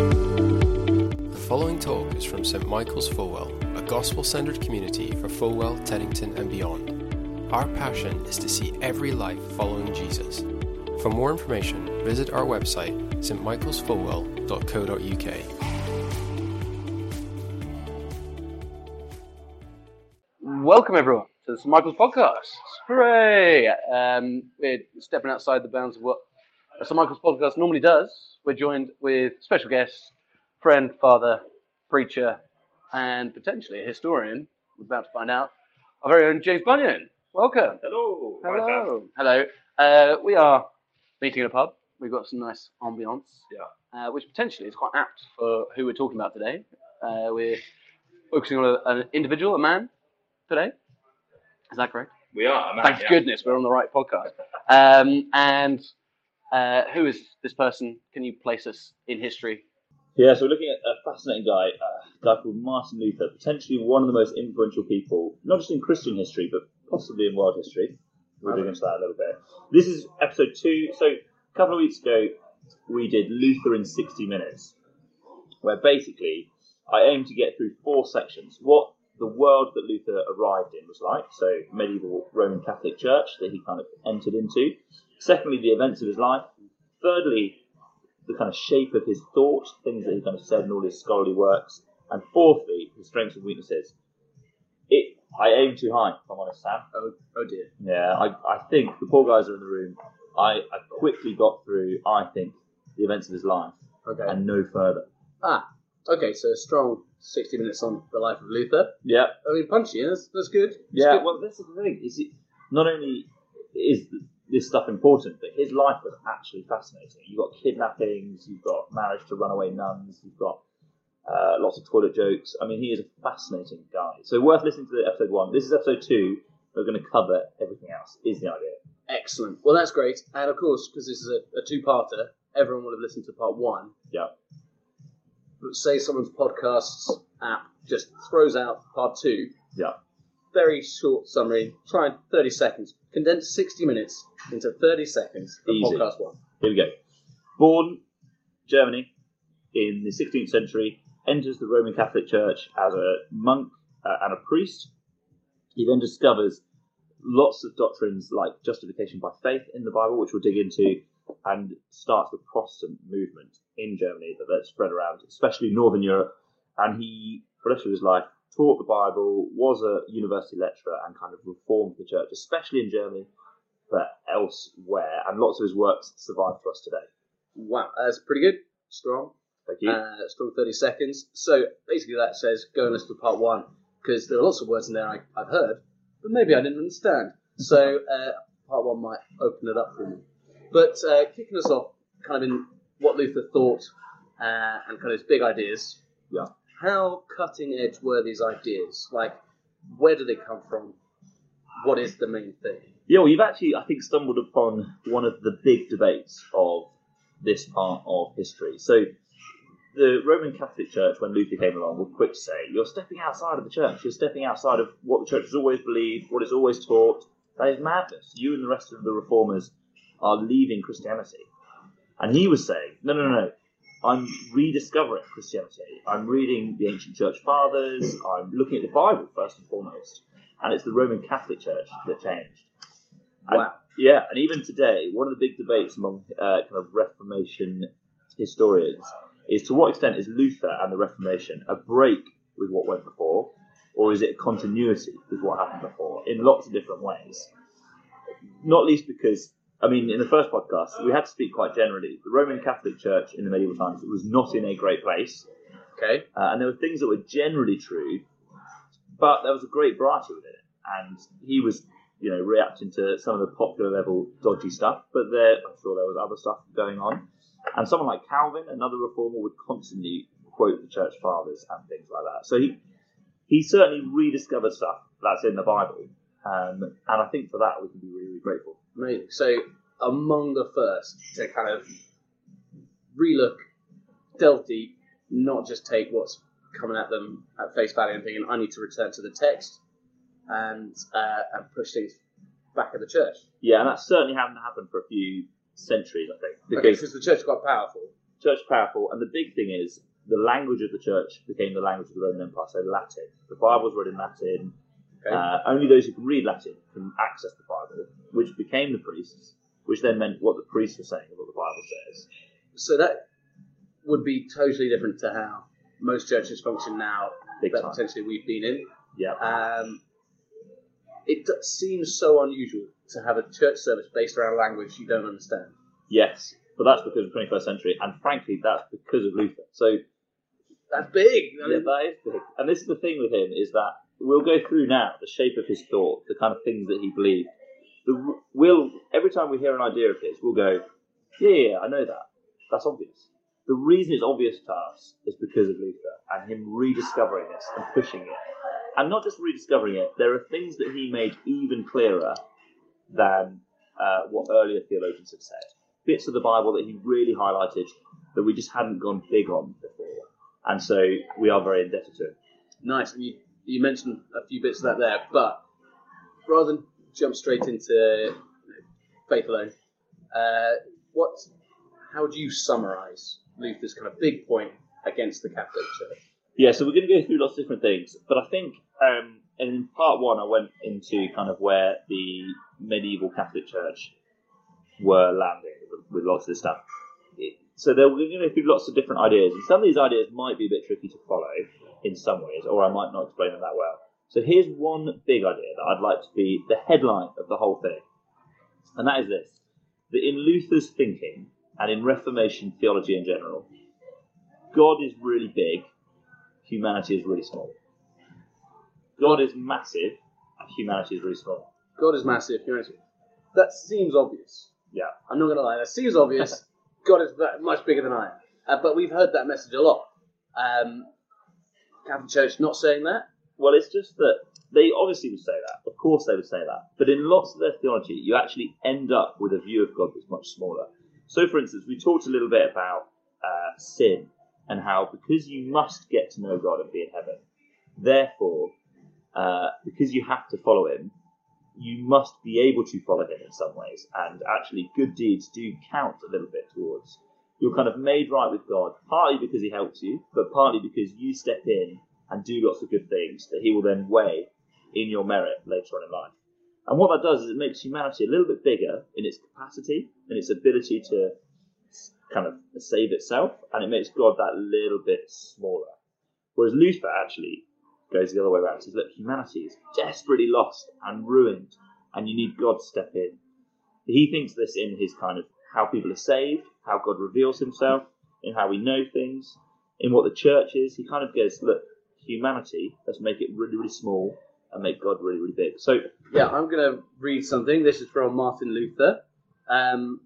The following talk is from St Michael's Fulwell, a gospel centered community for Fulwell, Teddington, and beyond. Our passion is to see every life following Jesus. For more information, visit our website, stmichaelsfulwell.co.uk. Welcome everyone to the St Michael's podcast. Hooray! Um, we're stepping outside the bounds of what a St Michael's podcast normally does. We're joined with special guests, friend, father, preacher, and potentially a historian. We're about to find out. Our very own James Bunyan. Welcome. Hello. Hello. Hello. Uh, we are meeting in a pub. We've got some nice ambience. Yeah. Uh, which potentially is quite apt for who we're talking about today. Uh, we're focusing on a, an individual, a man, today. Is that correct? We are. Man, Thank yeah. goodness we're on the right podcast. Um, and uh, who is this person? Can you place us in history? Yeah, so we're looking at a fascinating guy, a guy called Martin Luther, potentially one of the most influential people, not just in Christian history, but possibly in world history. We'll dig into that a little bit. This is episode two. So a couple of weeks ago, we did Luther in 60 minutes, where basically I aimed to get through four sections. What the world that Luther arrived in was like, so medieval Roman Catholic Church that he kind of entered into. Secondly, the events of his life. Thirdly, the kind of shape of his thought, things that he kind of said in all his scholarly works. And fourthly, his strengths and weaknesses. It, I aim too high, if I'm honest, Sam. Oh, oh dear. Yeah, I, I think the poor guys are in the room. I, I quickly got through, I think, the events of his life Okay. and no further. ah, okay. So a strong sixty minutes on the life of Luther. Yeah, I mean, punchy. That's, that's good. That's yeah. good. Well, that's the thing. Is it not only is this stuff important, but his life was actually fascinating. You've got kidnappings, you've got marriage to runaway nuns, you've got uh, lots of toilet jokes. I mean, he is a fascinating guy. So worth listening to the episode one. This is episode two. We're going to cover everything else. Is the idea? Excellent. Well, that's great. And of course, because this is a, a two-parter, everyone will have listened to part one. Yeah. But say someone's podcast app just throws out part two. Yeah. Very short summary. Try and 30 seconds. Condense 60 minutes into 30 seconds for Easy. podcast one. Here we go. Born Germany in the 16th century, enters the Roman Catholic Church as a monk uh, and a priest. He then discovers lots of doctrines like justification by faith in the Bible, which we'll dig into, and starts the Protestant movement in Germany that, that spread around, especially Northern Europe. And he, for the rest of his life, taught the Bible, was a university lecturer, and kind of reformed the church, especially in Germany, but elsewhere. And lots of his works survive to us today. Wow, that's pretty good. Strong. Thank you. Uh, strong 30 seconds. So basically, that says go and listen to part one because there are lots of words in there I, I've heard, but maybe I didn't understand. So uh, part one might open it up for me. But uh, kicking us off, kind of in what Luther thought uh, and kind of his big ideas. Yeah. How cutting edge were these ideas? Like, where do they come from? What is the main thing? Yeah, well, you've actually, I think, stumbled upon one of the big debates of this part of history. So, the Roman Catholic Church, when Luther came along, were quick to say, You're stepping outside of the church. You're stepping outside of what the church has always believed, what it's always taught. That is madness. You and the rest of the reformers are leaving Christianity. And he was saying, No, no, no. I'm rediscovering Christianity. I'm reading the ancient church fathers. I'm looking at the Bible first and foremost. And it's the Roman Catholic Church that changed. And- Wow. yeah, and even today, one of the big debates among uh, kind of Reformation historians is to what extent is Luther and the Reformation a break with what went before, or is it a continuity with what happened before in lots of different ways? Not least because, I mean, in the first podcast, we had to speak quite generally. The Roman Catholic Church in the medieval times was not in a great place, Okay. uh, and there were things that were generally true, but there was a great variety within it. And he was, you know, reacting to some of the popular level dodgy stuff, but there, I'm sure there was other stuff going on. And someone like Calvin, another reformer, would constantly quote the church fathers and things like that. So he he certainly rediscovered stuff that's in the Bible, um, and I think for that we can be really, really grateful. Amazing. So, among the first to kind of relook, delve deep, not just take what's coming at them at face value and thinking, I need to return to the text and uh, and push things back at the church. Yeah, and that certainly hadn't happened for a few centuries, I think, Okay, because because the church got powerful. church powerful, and the big thing is the language of the church became the language of the Roman Empire, so Latin. The Bible was written in Latin. Okay. Uh, only those who can read Latin can access the Bible, which became the priests, which then meant what the priests were saying, and what the Bible says. So that would be totally different to how most churches function now Big that time. potentially we've been in. Yeah. Um, it seems so unusual to have a church service based around a language you don't understand. Yes, but that's because of the 21st century, and frankly, that's because of Luther. So That's big. I yeah, that is big. And this is the thing with him is that we'll go through now the shape of his thought, the kind of things that he believed. The, we'll every time we hear an idea of his, we'll go, yeah, yeah, I know that. That's obvious. The reason it's obvious to us is because of Luther and him rediscovering this and pushing it. And not just rediscovering it, there are things that he made even clearer than uh, what earlier theologians have said. Bits of the Bible that he really highlighted that we just hadn't gone big on before. And so we are very indebted to him. nice. And you, you mentioned a few bits of that there, but rather than jump straight into faith alone, uh, what? How would you summarise Luther's kind of big point against the Catholic Church? Yeah, so we're going to go through lots of different things, but I think um, in part one I went into kind of where the medieval Catholic Church were landing with lots of this stuff. So there, we're going to go through lots of different ideas, and some of these ideas might be a bit tricky to follow in some ways, or I might not explain them that well. So here's one big idea that I'd like to be the headline of the whole thing, and that is this: that in Luther's thinking and in Reformation theology in general, God is really big humanity is really small. God is massive, and humanity is really small. God is massive. humanity- That seems obvious. Yeah. I'm not going to lie. That seems obvious. God is much bigger than I am. Uh, but we've heard that message a lot. Um, Catholic Church not saying that. Well, it's just that they obviously would say that. Of course, they would say that. But in lots of their theology, you actually end up with a view of God that's much smaller. So, for instance, we talked a little bit about uh, sin and how because you must get to know God and be in heaven, therefore, uh, because you have to follow Him, you must be able to follow Him in some ways. And actually, good deeds do count a little bit towards. You're kind of made right with God, partly because He helps you, but partly because you step in and do lots of good things that He will then weigh in your merit later on in life. And what that does is it makes humanity a little bit bigger in its capacity and its ability to kind of save itself, and it makes God that little bit smaller. Whereas Luther actually goes the other way around. Says, look, humanity is desperately lost and ruined, and you need God to step in. He thinks this in his kind of how people are saved, how God reveals himself, in how we know things, in what the church is. He kind of goes, look, humanity, let's make it really, really small and make God really, really big. So, Yeah, I'm going to read something. This is from Martin Luther. Um,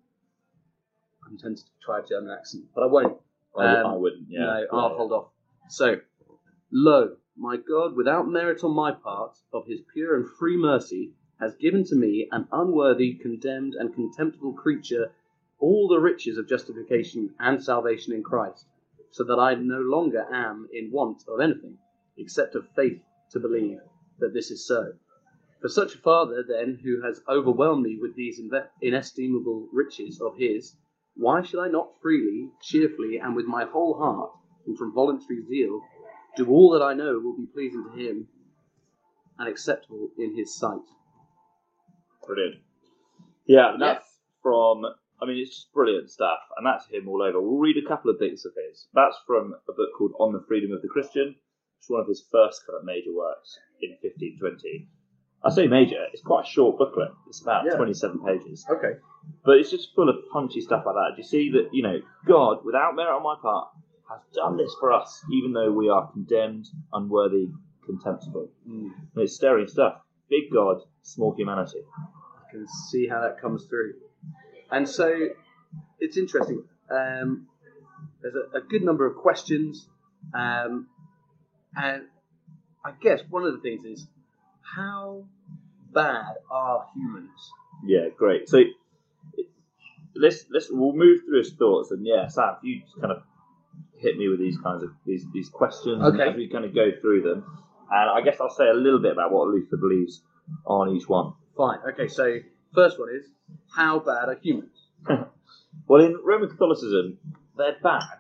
I'm tempted to try a German accent, but I won't. I, Um, I wouldn't, yeah. no, I'll yeah. hold off. So, lo, my God, without merit on my part, of his pure and free mercy, has given to me, an unworthy, condemned, and contemptible creature, all the riches of justification and salvation in Christ, so that I no longer am in want of anything, except of faith to believe that this is so. For such a Father, then, who has overwhelmed me with these inestimable riches of his, why should I not freely, cheerfully, and with my whole heart, and from voluntary zeal, do all that I know will be pleasing to him and acceptable in his sight? Brilliant. Yeah, Yes. that's from. I mean, it's just brilliant stuff, and that's him all over. We'll read a couple of bits of his. That's from a book called On the Freedom of the Christian. which It's one of his first kind of major works in 1520. I say major; it's quite a short booklet. It's about Yeah. 27 pages, Okay. but it's just full of punchy stuff like that. Do you see that? You know, God, without merit on my part, has done this for us, even though we are condemned, unworthy, contemptible. Mm. And it's staring stuff. Big God, small humanity. I can see how that comes through. And so it's interesting. Um, there's a, a good number of questions. Um, and I guess one of the things is how bad are humans? Yeah, great. So it- let's let's we'll move through his thoughts, and yeah, Sam, you just kind of hit me with these kinds of these these questions Okay. as we kind of go through them, and I guess I'll say a little bit about what Luther believes on each one. Fine. Okay, so first one is how bad are humans? Well, in Roman Catholicism, they're bad.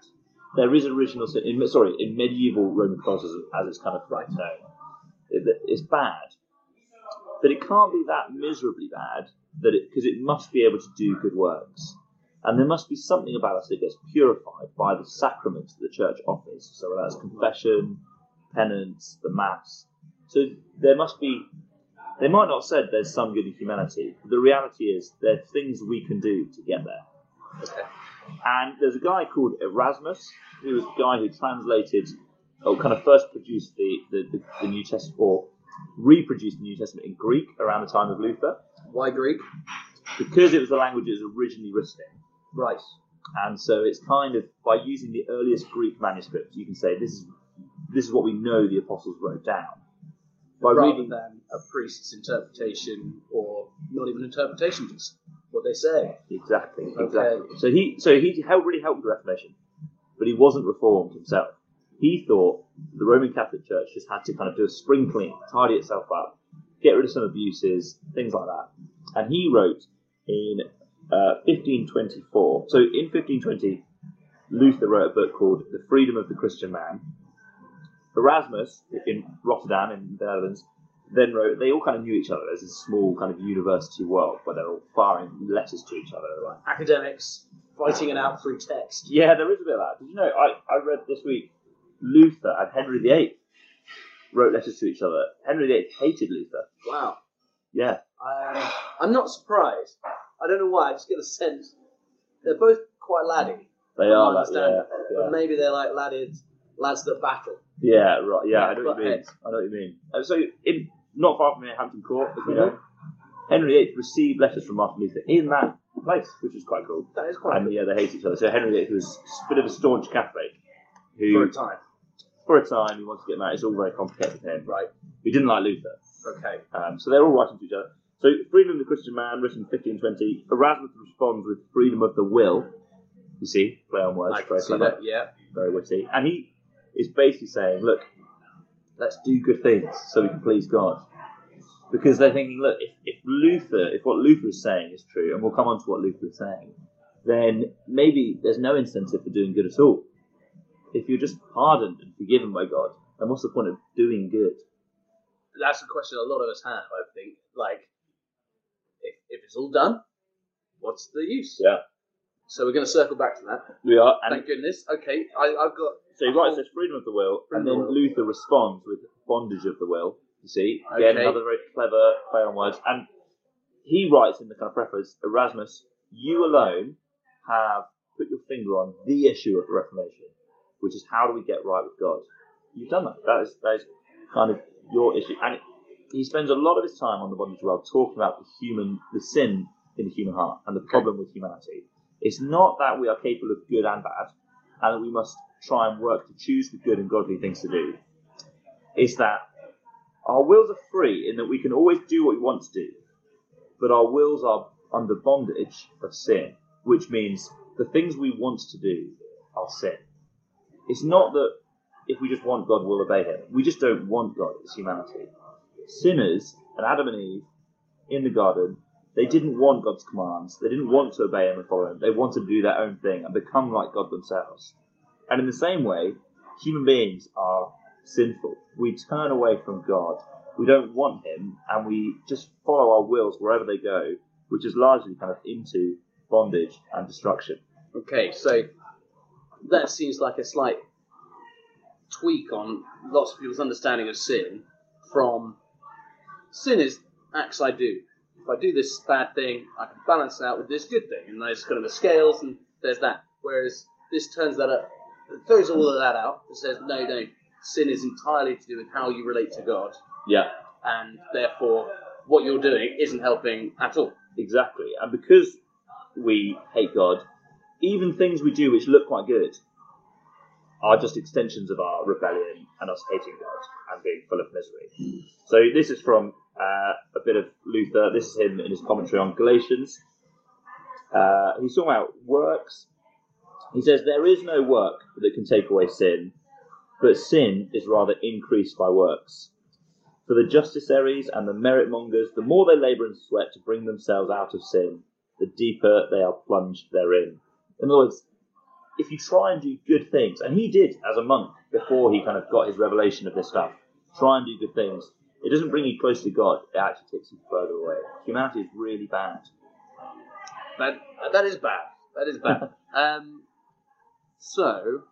There is original sin. In, sorry, in medieval Roman Catholicism, as it's kind of right known, it, it's bad, but it can't be that miserably bad that it because it must be able to do good works, and there must be something about us that gets purified by the sacraments that the Church offers. So whether that's confession, penance, the Mass. So there must be. They might not have said there's some good in humanity. But the reality is there are things we can do to get there. Okay. And there's a guy called Erasmus, who was the guy who translated, or kind of first produced the, the, the, the New Testament, or reproduced the New Testament in Greek around the time of Luther, Why Greek? because it was the language it was originally written in. Right. And so it's kind of by using the earliest Greek manuscripts, you can say this is this is what we know the apostles wrote down. By rather reading, than a priest's interpretation or not even interpretation, just what they say. exactly, Okay. exactly. So he so he helped really helped the Reformation, but he wasn't reformed himself. He thought the Roman Catholic Church just had to kind of do a spring clean, tidy itself up, get rid of some abuses, things like that. And he wrote in uh, 1524. So in 1520, Luther wrote a book called The Freedom of the Christian Man. Erasmus in Rotterdam in the Netherlands then wrote. They all kind of knew each other. There's a small kind of university world where they're all firing letters to each other. Like, Academics fighting it out through text. yeah, there is a bit of that. Did you know? I, I read this week Luther and Henry VIII wrote letters to each other. Henry VIII hated Luther. Wow. Yeah, Um, I'm not surprised. I don't know why. I just get a sense they're both quite laddie. they are. Like, yeah, yeah. But maybe they're like ladded lads that battle. Yeah, right. Yeah, I know what you mean. I know what you mean. So, in not far from here, Hampton Court, as we know, Henry VIII received letters from Martin Luther in that place, which is quite cool. That is quite And yeah, they hate each other. So Henry VIII was a bit of a staunch Catholic who, for a time. for a time, he wanted to get married. It's all very complicated for him. Right. He didn't like Luther. Okay. Um, so they're all writing to each other. So Freedom of the Christian Man, written 1520. Erasmus responds with Freedom of the Will. You see, play on words, I very see clever that. Yeah. very witty. And he is basically saying, look, let's do good things so we can please God. Because they're thinking, look, if, if Luther, if what Luther is saying is true, and we'll come on to what Luther is saying, then maybe there's no incentive for doing good at all. If you're just pardoned and forgiven by God, then what's the point of doing good? That's a question a lot of us have. I think. Like, if, it's all done, what's the use? Yeah. So we're going to circle back to that. We are. And Thank goodness. Okay. I, I've got. so he writes this freedom of the will, and then the will. Luther responds with bondage of the will. You see, again, Okay. another very clever play on words. And he writes in the kind of preface, Erasmus, you alone have put your finger on the issue of the Reformation, which is how do we get right with God? You've done that. That is that is kind of your issue, and he spends a lot of his time on the bondage the talking about the human, the sin in the human heart, and the problem with humanity. It's not that we are capable of good and bad, and that we must try and work to choose the good and godly things to do. It's that our wills are free in that we can always do what we want to do, but our wills are under bondage of sin, which means the things we want to do are sin. It's not that if we just want God, we'll obey Him. We just don't want God as humanity. Sinners and Adam and Eve in the garden, they didn't want God's commands. They didn't want to obey Him and follow Him. They wanted to do their own thing and become like God themselves. And in the same way, human beings are sinful. We turn away from God. We don't want Him, and we just follow our wills wherever they go, which is largely kind of into bondage and destruction. Okay. So that seems like a slight tweak on lots of people's understanding of sin from sin is acts I do. If I do this bad thing, I can balance it out with this good thing, and there's kind of a scales, and there's that. Whereas this turns that up, it throws all of that out. It says no, no, sin is entirely to do with how you relate to God, Yeah, and therefore what you're doing isn't helping at all. exactly. And because we hate God, even things we do which look quite good are just extensions of our rebellion and us hating God and being full of misery. So this is from uh, a bit of Luther. This is him in his commentary on Galatians. Uh, he's talking about works. He says there is no work that can take away sin, but sin is rather increased by works. For the justiciaries and the merit mongers, the more they labour and sweat to bring themselves out of sin, the deeper they are plunged therein. In other words, if you try and do good things, and he did as a monk before he kind of got his revelation of this stuff, try and do good things. It doesn't bring you close to God. It actually takes you further away. Humanity is really bad. That that is bad. That is bad. um, so,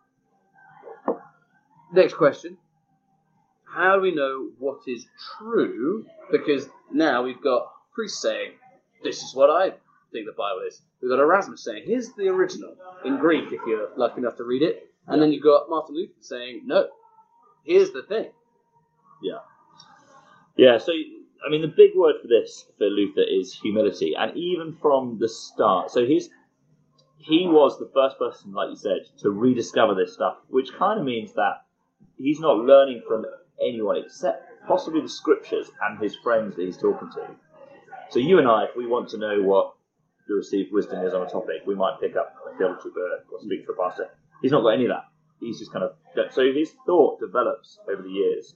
next question: How do we know what is true? Because now we've got priests saying, "This is what I think the Bible is." We've got Erasmus saying, "Here's the original in Greek, if you're lucky enough to read it," and then you've got Martin Luther saying, "No, here's the thing." Yeah, so I mean, the big word for this for Luther is humility, and even from the start, so he's he was the first person, like you said, to rediscover this stuff, which kind of means that he's not learning from anyone except possibly the scriptures and his friends that he's talking to. So you and I, if we want to know what the received wisdom is on a topic, we might pick up a theology book or speak to a pastor. He's not got any of that. He's just kind of so his thought develops over the years.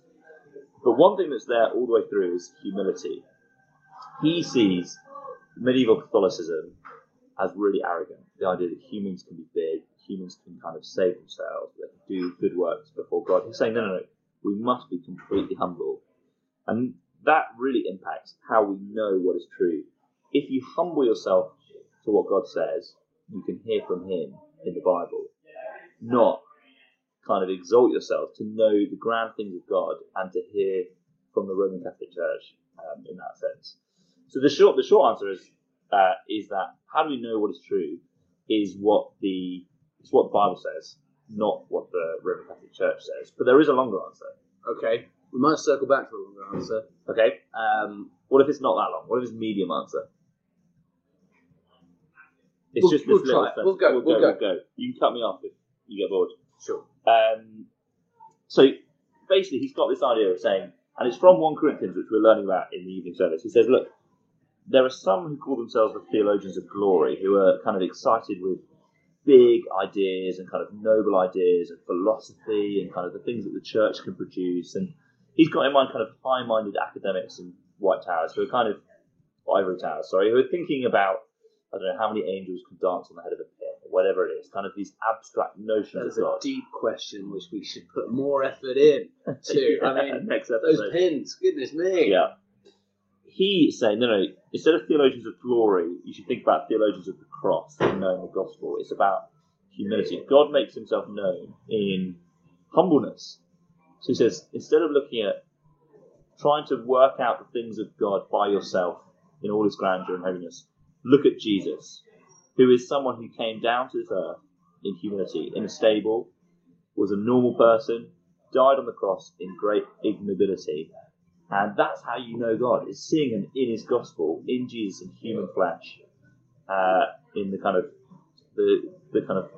But one thing that's there all the way through is humility. He sees medieval Catholicism as really arrogant. The idea that humans can be big, humans can kind of save themselves, they can do good works before God. He's saying, no, no, no, we must be completely humble. And that really impacts how we know what is true. If you humble yourself to what God says, you can hear from Him in the Bible, not kind of exalt yourself to know the grand things of God and to hear from the Roman Catholic Church um, in that sense. So the short the short answer is uh, is that how do we know what is true? Is what the it's what the Bible says, not what the Roman Catholic Church says. But there is a longer answer. Okay, we might circle back to the longer answer. Okay, Um, what if it's not that long? What if it's medium answer? It's We'll- just this we'll little try it. sentence. We'll go, we'll go. We'll go. You can cut me off if you get bored. sure. Um, so basically, he's got this idea of saying, and it's from 1 Corinthians, which we're learning about in the evening service. He says, Look, there are some who call themselves the theologians of glory, who are kind of excited with big ideas and kind of noble ideas and philosophy and kind of the things that the church can produce. And he's got in mind kind of high minded academics in White Towers who are kind of, Ivory Towers, sorry, who are thinking about, I don't know, how many angels can dance on the head of a whatever it is, kind of these abstract notions That of is a God. deep question which we should put more effort in to. I mean, next those pins, goodness me. Yeah. He's saying, no, no, instead of theologians of glory, you should think about theologians of the cross and knowing the gospel. It's about humility. God makes himself known in humbleness. So he says, instead of looking at trying to work out the things of God by yourself in all his grandeur and holiness, look at Jesus, who is someone who came down to this earth in humility, in a stable, was a normal person, died on the cross in great ignobility, and that's how you know God, is seeing him in his gospel, in Jesus in human flesh, uh, in the kind of the the kind of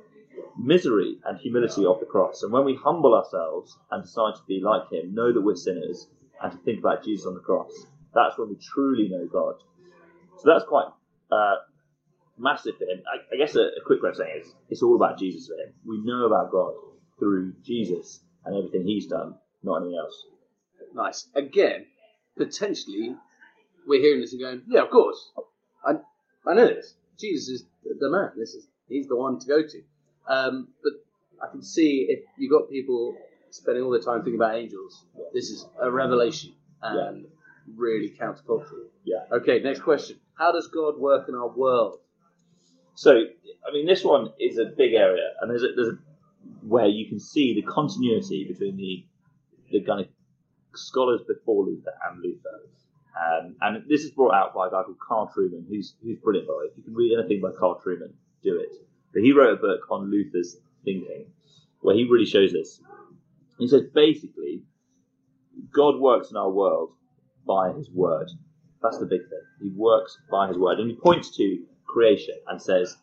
misery and humility of the cross. And when we humble ourselves and decide to be like him, know that we're sinners, and to think about Jesus on the cross, that's when we truly know God. So that's quite uh, massive for him. I, I guess a, a quick way of saying it is it's all about Jesus for him. We know about God through Jesus and everything he's done, not anything else. Nice. Again, potentially, we're hearing this and going, yeah, of course. I, I know this. Jesus is the man. This is he's the one to go to. Um, but I can see if you've got people spending all their time thinking about angels, this is a revelation and really countercultural. Yeah. Okay, next question. How does God work in our world? So, I mean, this one is a big area, and there's a, there's a, where you can see the continuity between the the kind of scholars before Luther and Luther. Um, and this is brought out by a guy called Carl Trueman, who's who's brilliant by the way. If you can read anything by Carl Trueman, do it. But he wrote a book on Luther's thinking, where he really shows this. He says basically, God works in our world by His word. That's the big thing. He works by His word, and he points to creation and says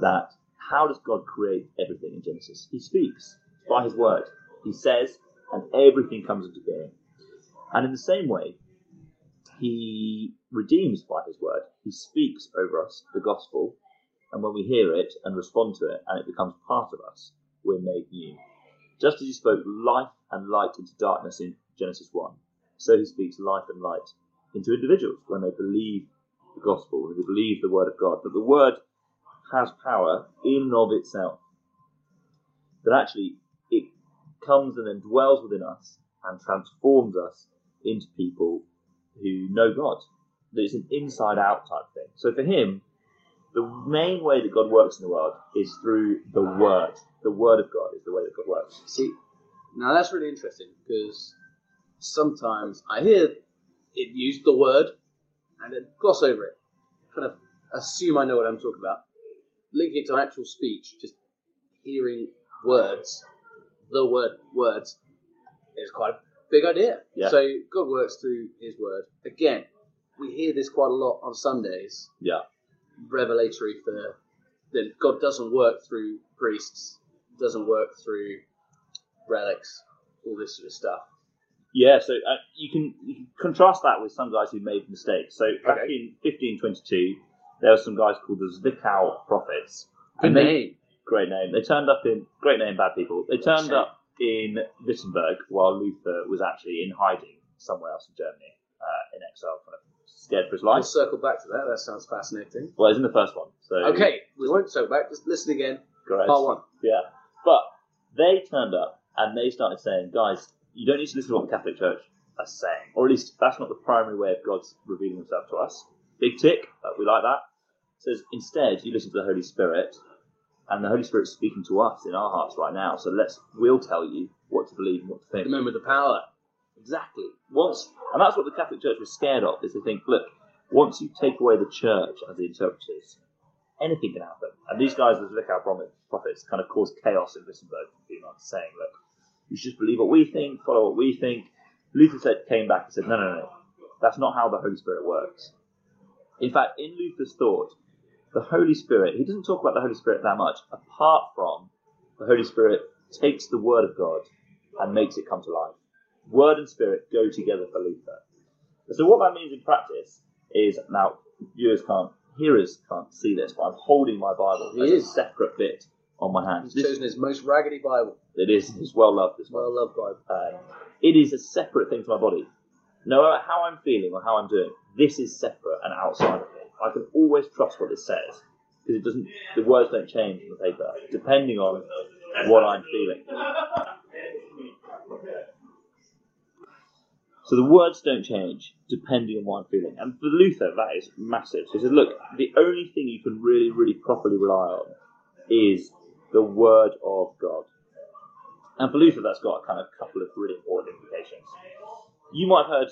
that how does God create everything in Genesis? He speaks by His word. He says, and everything comes into being. And in the same way, He redeems by His word. He speaks over us the gospel, and when we hear it and respond to it, and it becomes part of us, we're made new. Just as He spoke life and light into darkness in Genesis 1, so He speaks life and light into individuals when they believe the gospel, who believe the word of God. that the word has power in and of itself. that actually it comes and then dwells within us and transforms us into people who know God. That it's an inside out type thing. So for him, the main way that God works in the world is through the Word. The Word of God is the way that God works. See, now that's really interesting because sometimes I hear it used the word and then gloss over it, kind of assume I know what I'm talking about, linking it to actual speech, just hearing words, the word words, is quite a big idea. Yeah. So God works through His word. Again, we hear this quite a lot on Sundays. Yeah. Revelatory for that God doesn't work through priests, doesn't work through relics, all this sort of stuff. Yeah, so uh, you can you can contrast that with some guys who made mistakes. So back Okay. in 1522, there were some guys called the Zwickau prophets. Good they- name. Great name. They turned up in great name, bad people. They turned Shame. up in Wittenberg while Luther was actually in hiding somewhere else in Germany, uh, in exile, kind of scared for his We'll life. circle back to that. That sounds fascinating. Well, he's in the first one. So Okay, we won't circle back. Just listen again. Great. Part one. Yeah. But they turned up and they started saying, guys, you don't need to listen to what the Catholic Church are saying. Or at least that's not the primary way of God's revealing himself to us. Big tick, we like that. says instead you listen to the Holy Spirit, and the Holy Spirit's speaking to us in our hearts right now. So let's we'll tell you what to believe and what to think. Remember the power. Exactly. Once, and that's what the Catholic Church was scared of. Is they think, look, once you take away the church as the interpreters, anything can happen. And these guys, the Zwickau Prophet- prophets, kind of caused chaos in Wittenberg for a few months, saying, look, you should just believe what we think, follow what we think. Luther said, came back and said, no, no, no, that's not how the Holy Spirit works. In fact, in Luther's thought, the Holy Spirit, he doesn't talk about the Holy Spirit that much, apart from the Holy Spirit takes the Word of God and makes it come to life. Word and Spirit go together for Luther. So what that means in practice is now viewers can't, hearers can't see this, but I'm holding my Bible He as is. a separate bit on my hand. He's This, chosen his most raggedy Bible. it is, it's well loved. This. Well loved Bible. Um, it is a separate thing to my body. No matter how I'm feeling or how I'm doing, this is separate and outside of me. I can always trust what it says because it doesn't. The words don't change on the paper depending on what I'm feeling. So the words don't change depending on what I'm feeling. And for Luther, that is massive. So he said, look, the only thing you can really, really properly rely on is the word of God. And for Luther, that's got a kind of couple of really important implications. You might have heard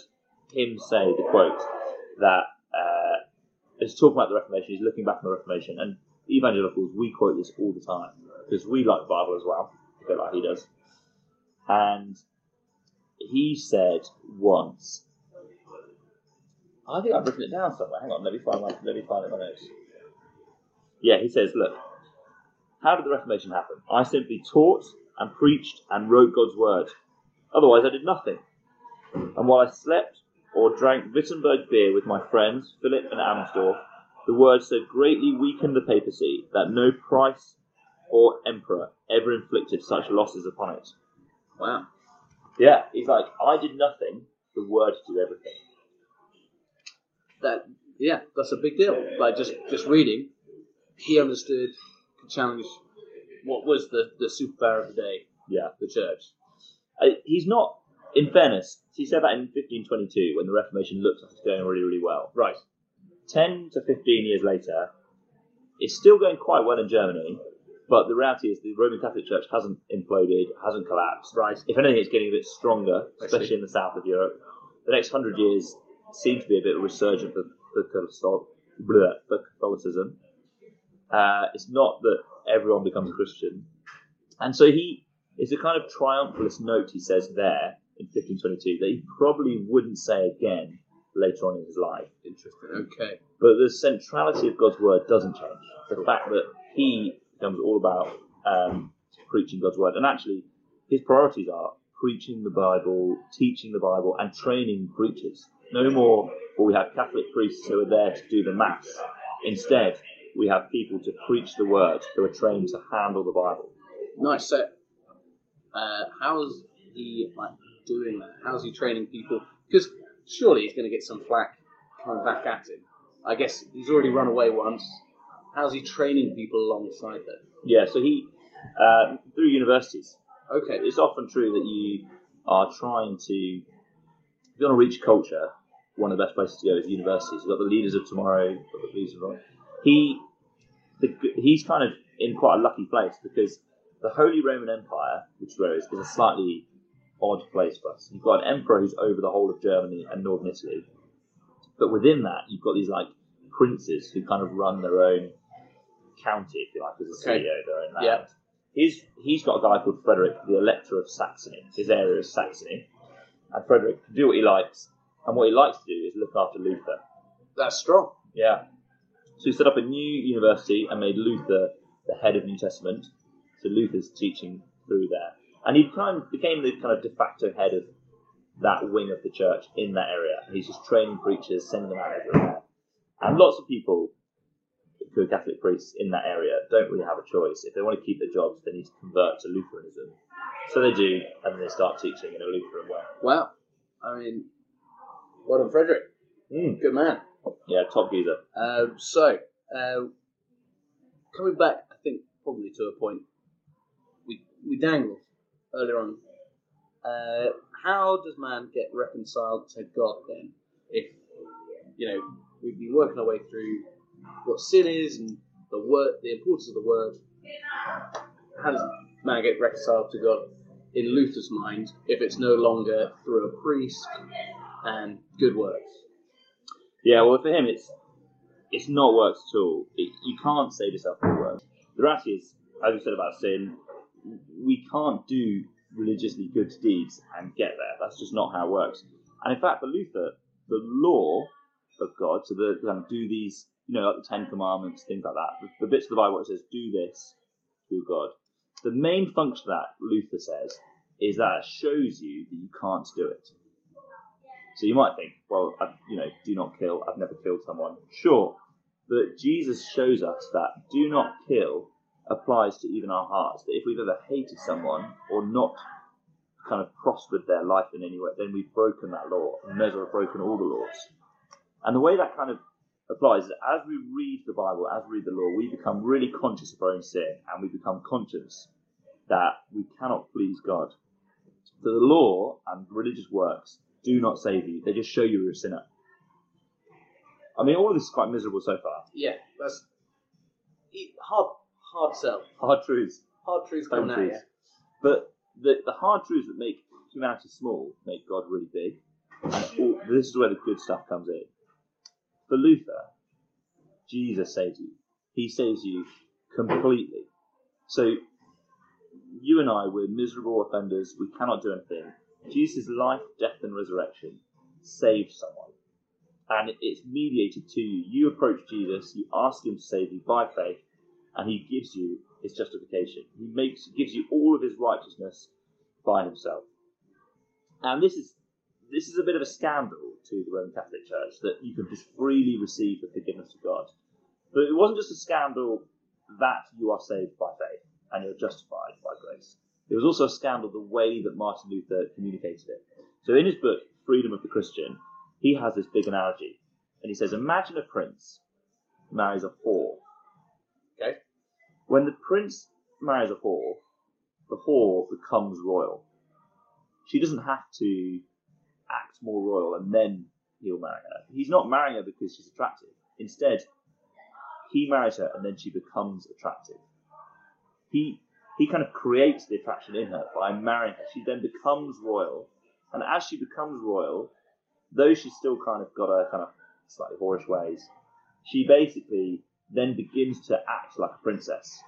him say the quote that uh, he's talking about the Reformation, he's looking back on the Reformation, and evangelicals, we quote this all the time because we like the Bible as well, a bit like he does. And he said once, I think I've written it down somewhere. Hang on, let me find my, let me find it in my notes. Yeah, he says, look, how did the Reformation happen? I simply taught and preached and wrote God's word. Otherwise, I did nothing. And while I slept or drank Wittenberg beer with my friends, Philip and Amsdorf, the word so greatly weakened the papacy that no price or emperor ever inflicted such losses upon it. Wow. Yeah, he's like, I did nothing, the word did everything. That yeah, that's a big deal. Like just just reading, he understood, challenge what was the the superpower of the day, Yeah. the church. Uh, he's not, in fairness, he said that in 1522 when the Reformation looked like it's going really, really well. Right. 10 to 15 years later, it's still going quite well in Germany, but the reality is the Roman Catholic Church hasn't imploded, hasn't collapsed. Right. If anything, it's getting a bit stronger, I especially in the south of Europe. The next hundred years seem to be a bit of a resurgence for, for, Catholic- bleh, for Catholicism. Uh, it's not that everyone becomes a Christian. And so he, it's a kind of triumphalist note he says there in 1522 that he probably wouldn't say again later on in his life. Interesting. Okay. But the centrality of God's word doesn't change. The fact that he becomes all about um, preaching God's word, and actually his priorities are preaching the Bible, teaching the Bible, and training preachers. No more will we have Catholic priests who are there to do the Mass. Instead, we have people to preach the word who are trained to handle the Bible. Nice. So, uh, how's he like doing that? How's he training people? Because surely he's going to get some flack coming back at him. I guess he's already run away once. How's he training people alongside that? Yeah, so he Uh, through universities. Okay. It's often true that you are trying to, if you want to reach culture, one of the best places to go is universities. You've got the leaders of tomorrow, you've got the leaders of tomorrow. He, the, he's kind of in quite a lucky place because the Holy Roman Empire, which where is, is a slightly odd place for us. You've got an emperor who's over the whole of Germany and northern Italy, but within that, you've got these like princes who kind of run their own county, if you like, as a Okay. CEO, their own land. Yeah. He's he's got a guy called Frederick, the Elector of Saxony. His area is Saxony, and Frederick can do what he likes, and what he likes to do is look after Luther. That's strong. Yeah. So he set up a new university and made Luther the head of New Testament. So Luther's teaching through there, and he kind of became the kind of de facto head of that wing of the church in that area. He's just training preachers, sending them out everywhere, and lots of people who are Catholic priests in that area don't really have a choice. If they want to keep their jobs, they need to convert to Lutheranism. So they do, and then they start teaching in a Lutheran way. Wow. I mean, what a Frederick. Mm. Good man. Yeah, top geezer. Uh, so, uh, coming back, I think probably to a point we we dangled earlier on. Uh, how does man get reconciled to God then? If you know we've been working our way through what sin is and the word, the importance of the word. How does man get reconciled to God in Luther's mind if it's no longer through a priest and good works? Yeah, well, for him, it's it's not works at all. It, you can't save yourself through works. The reality is, as we said about sin, we can't do religiously good deeds and get there. That's just not how it works. And in fact, for Luther, the law of God, so the of um, do these, you know, like the Ten Commandments, things like that, the, the bits of the Bible it says do this to God. The main function of that, Luther says, is that it shows you that you can't do it. So you might think, well, I, you know, do not kill. I've never killed someone. Sure, but Jesus shows us that do not kill applies to even our hearts. That if we've ever hated someone or not kind of prospered their life in any way, then we've broken that law. And as have broken all the laws. And the way that kind of applies is as we read the Bible, as we read the law, we become really conscious of our own sin and we become conscious that we cannot please God. So the law and religious works do not save you, they just show you you're a sinner. I mean, all of this is quite miserable so far. Yeah, that's hard. Hard sell. Hard truths. Hard truths coming at you. But the, the hard truths that make humanity small make God really big. And all, this is where the good stuff comes in. For Luther, Jesus saves you. He saves you completely. So you and I, we're miserable offenders. We cannot do anything. Jesus' life, death, and resurrection saved someone. And it's mediated to you. You approach Jesus, you ask him to save you by faith, and he gives you his justification. He makes gives you all of his righteousness by himself. And this is this is a bit of a scandal to the Roman Catholic Church that you can just freely receive the forgiveness of God. But it wasn't just a scandal that you are saved by faith and you're justified by grace. It was also a scandal the way that Martin Luther communicated it. So in his book, Freedom of the Christian, he has this big analogy. And he says, Imagine a prince marries a whore. Okay. When the prince marries a whore, the whore becomes royal. She doesn't have to act more royal and then he'll marry her. He's not marrying her because she's attractive. Instead, he marries her and then she becomes attractive. He he kind of creates the attraction in her by marrying her. She then becomes royal, and as she becomes royal, though she's still kind of got her kind of slightly whorish ways, she basically then begins to act like a princess.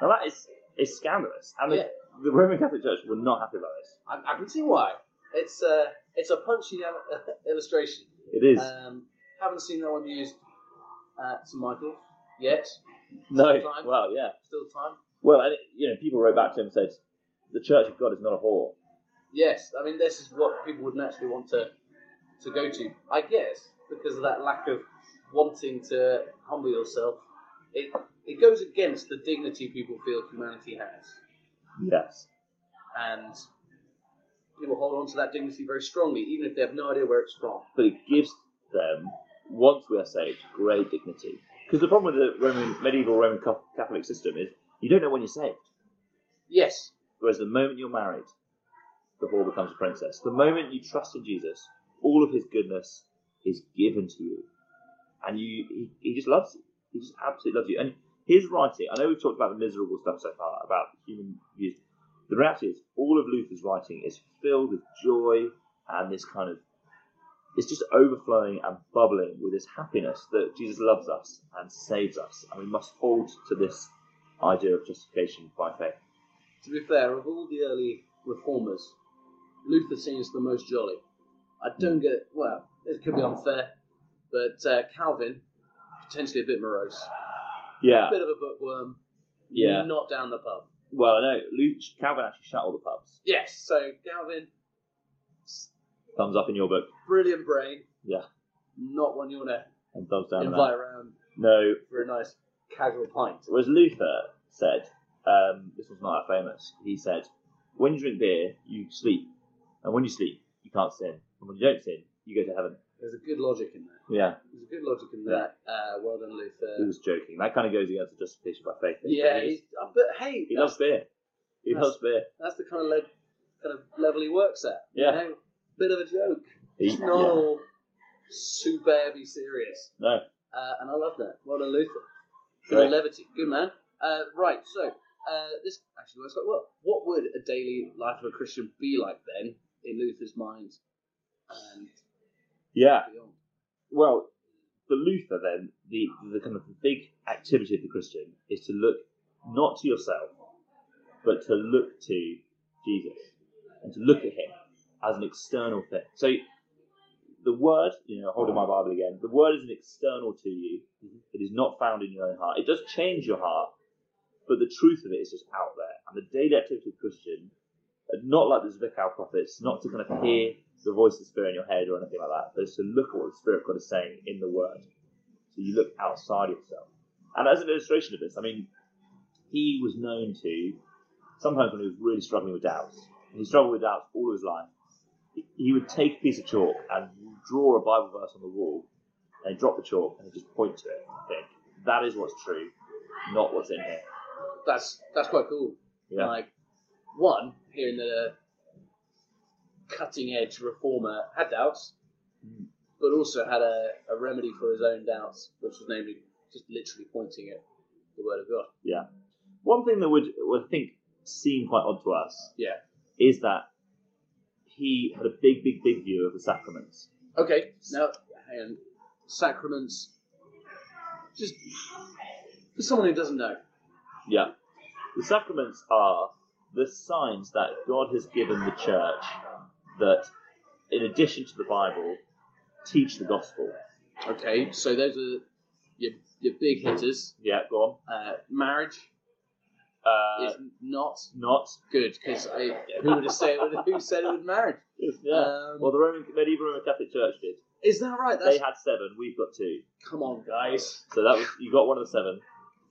Now that is is scandalous, and Yeah. the, the Roman Catholic Church were not happy about this. I, I can see why. It's a it's a punchy il- illustration. It is Um, haven't seen that one used at St Michael's yet. no, still time. well, yeah, Still time. Well, and you know, people wrote back to him and said, "The Church of God is not a whore." Yes, I mean this is what people would naturally want to to go to. I guess because of that lack of wanting to humble yourself, it it goes against the dignity people feel humanity has, Yes, and people hold on to that dignity very strongly, even if they have no idea where it's from. but it gives them, once we are saved, great dignity. Because the problem with the Roman medieval Roman Catholic system is you don't know when you're saved. Yes. Whereas the moment you're married, the whore becomes a princess. The moment you trust in Jesus, all of his goodness is given to you. And you he, he just loves you. He just absolutely loves you. And his writing, I know we've talked about the miserable stuff so far, about human views. The reality is, all of Luther's writing is filled with joy and this kind of, it's just overflowing and bubbling with this happiness that Jesus loves us and saves us. And we must hold to this idea of justification by faith. To be fair, of all the early reformers, Luther seems the most jolly. I don't get well. It could be unfair, but uh, Calvin potentially a bit morose, Yeah. a bit of a bookworm. Yeah. Not down the pub. Well, I know Luke, Calvin actually shut all the pubs. Yes. So Calvin, Thumbs up in your book. brilliant brain. Yeah. Not one you want to And thumbs down. invite around No. for a nice casual pint. Whereas Luther said, um, this was not that famous. He said, when you drink beer, you sleep, and when you sleep, you can't sin, and when you don't sin, you go to heaven. There's a good logic in that. Yeah, There's a good logic in Yeah. that. Uh, well done, Luther. he Luther. was joking. That kind of goes against the justification by faith. thing. Yeah, He, he's, uh, but hey, he loves beer. He loves beer. that's the kind of le- kind of level he works at. you Yeah. know? bit of a joke. He's not yeah. all superbly serious. No. Uh, and I love that. Well done, Luther. Good old levity. Good man. Uh, right, so uh, this actually works quite well. What would a daily life of a Christian be like then, in Luther's mind and Yeah. beyond? Well, for Luther, then the the kind of the big activity of the Christian is to look not to yourself, but to look to Jesus and to look at Him as an external thing. So, the Word, you know, holding my Bible again, the Word is an external to you. It is not found in your own heart. It does change your heart, but the truth of it is just out there. And the daily activity of Christian, uh, not like the Zwickau prophets, not to kind of hear the voice of the Spirit in your head or anything like that, but it's to look at what the Spirit of God is saying in the Word. So you look outside yourself. And as an illustration of this, I mean, he was known to, sometimes when he was really struggling with doubts, and he struggled with doubts all his life, he- would take a piece of chalk and draw a Bible verse on the wall, and drop the chalk and just point to it and think, that is what's true, not what's in here. That's that's quite cool. Yeah. Like one, hearing that a cutting edge reformer had doubts, Mm. but also had a, a remedy for his own doubts, which was namely just literally pointing at the word of God. Yeah. One thing that would, would I think seem quite odd to us Yeah. is that he had a big, big, big view of the sacraments. Okay, now hang on. Sacraments. Just for someone who doesn't know. Yeah. The sacraments are the signs that God has given the church that, in addition to the Bible, teach the gospel. Okay, so those are your your big hitters. Yeah, go on. Uh, marriage Uh, is not not. good because who would have said who said it with marriage? Yeah. Um, well, the Roman medieval Roman Catholic Church did. Is that right? That's, They had seven. We've got two. come on, guys. So that was you got one of the seven.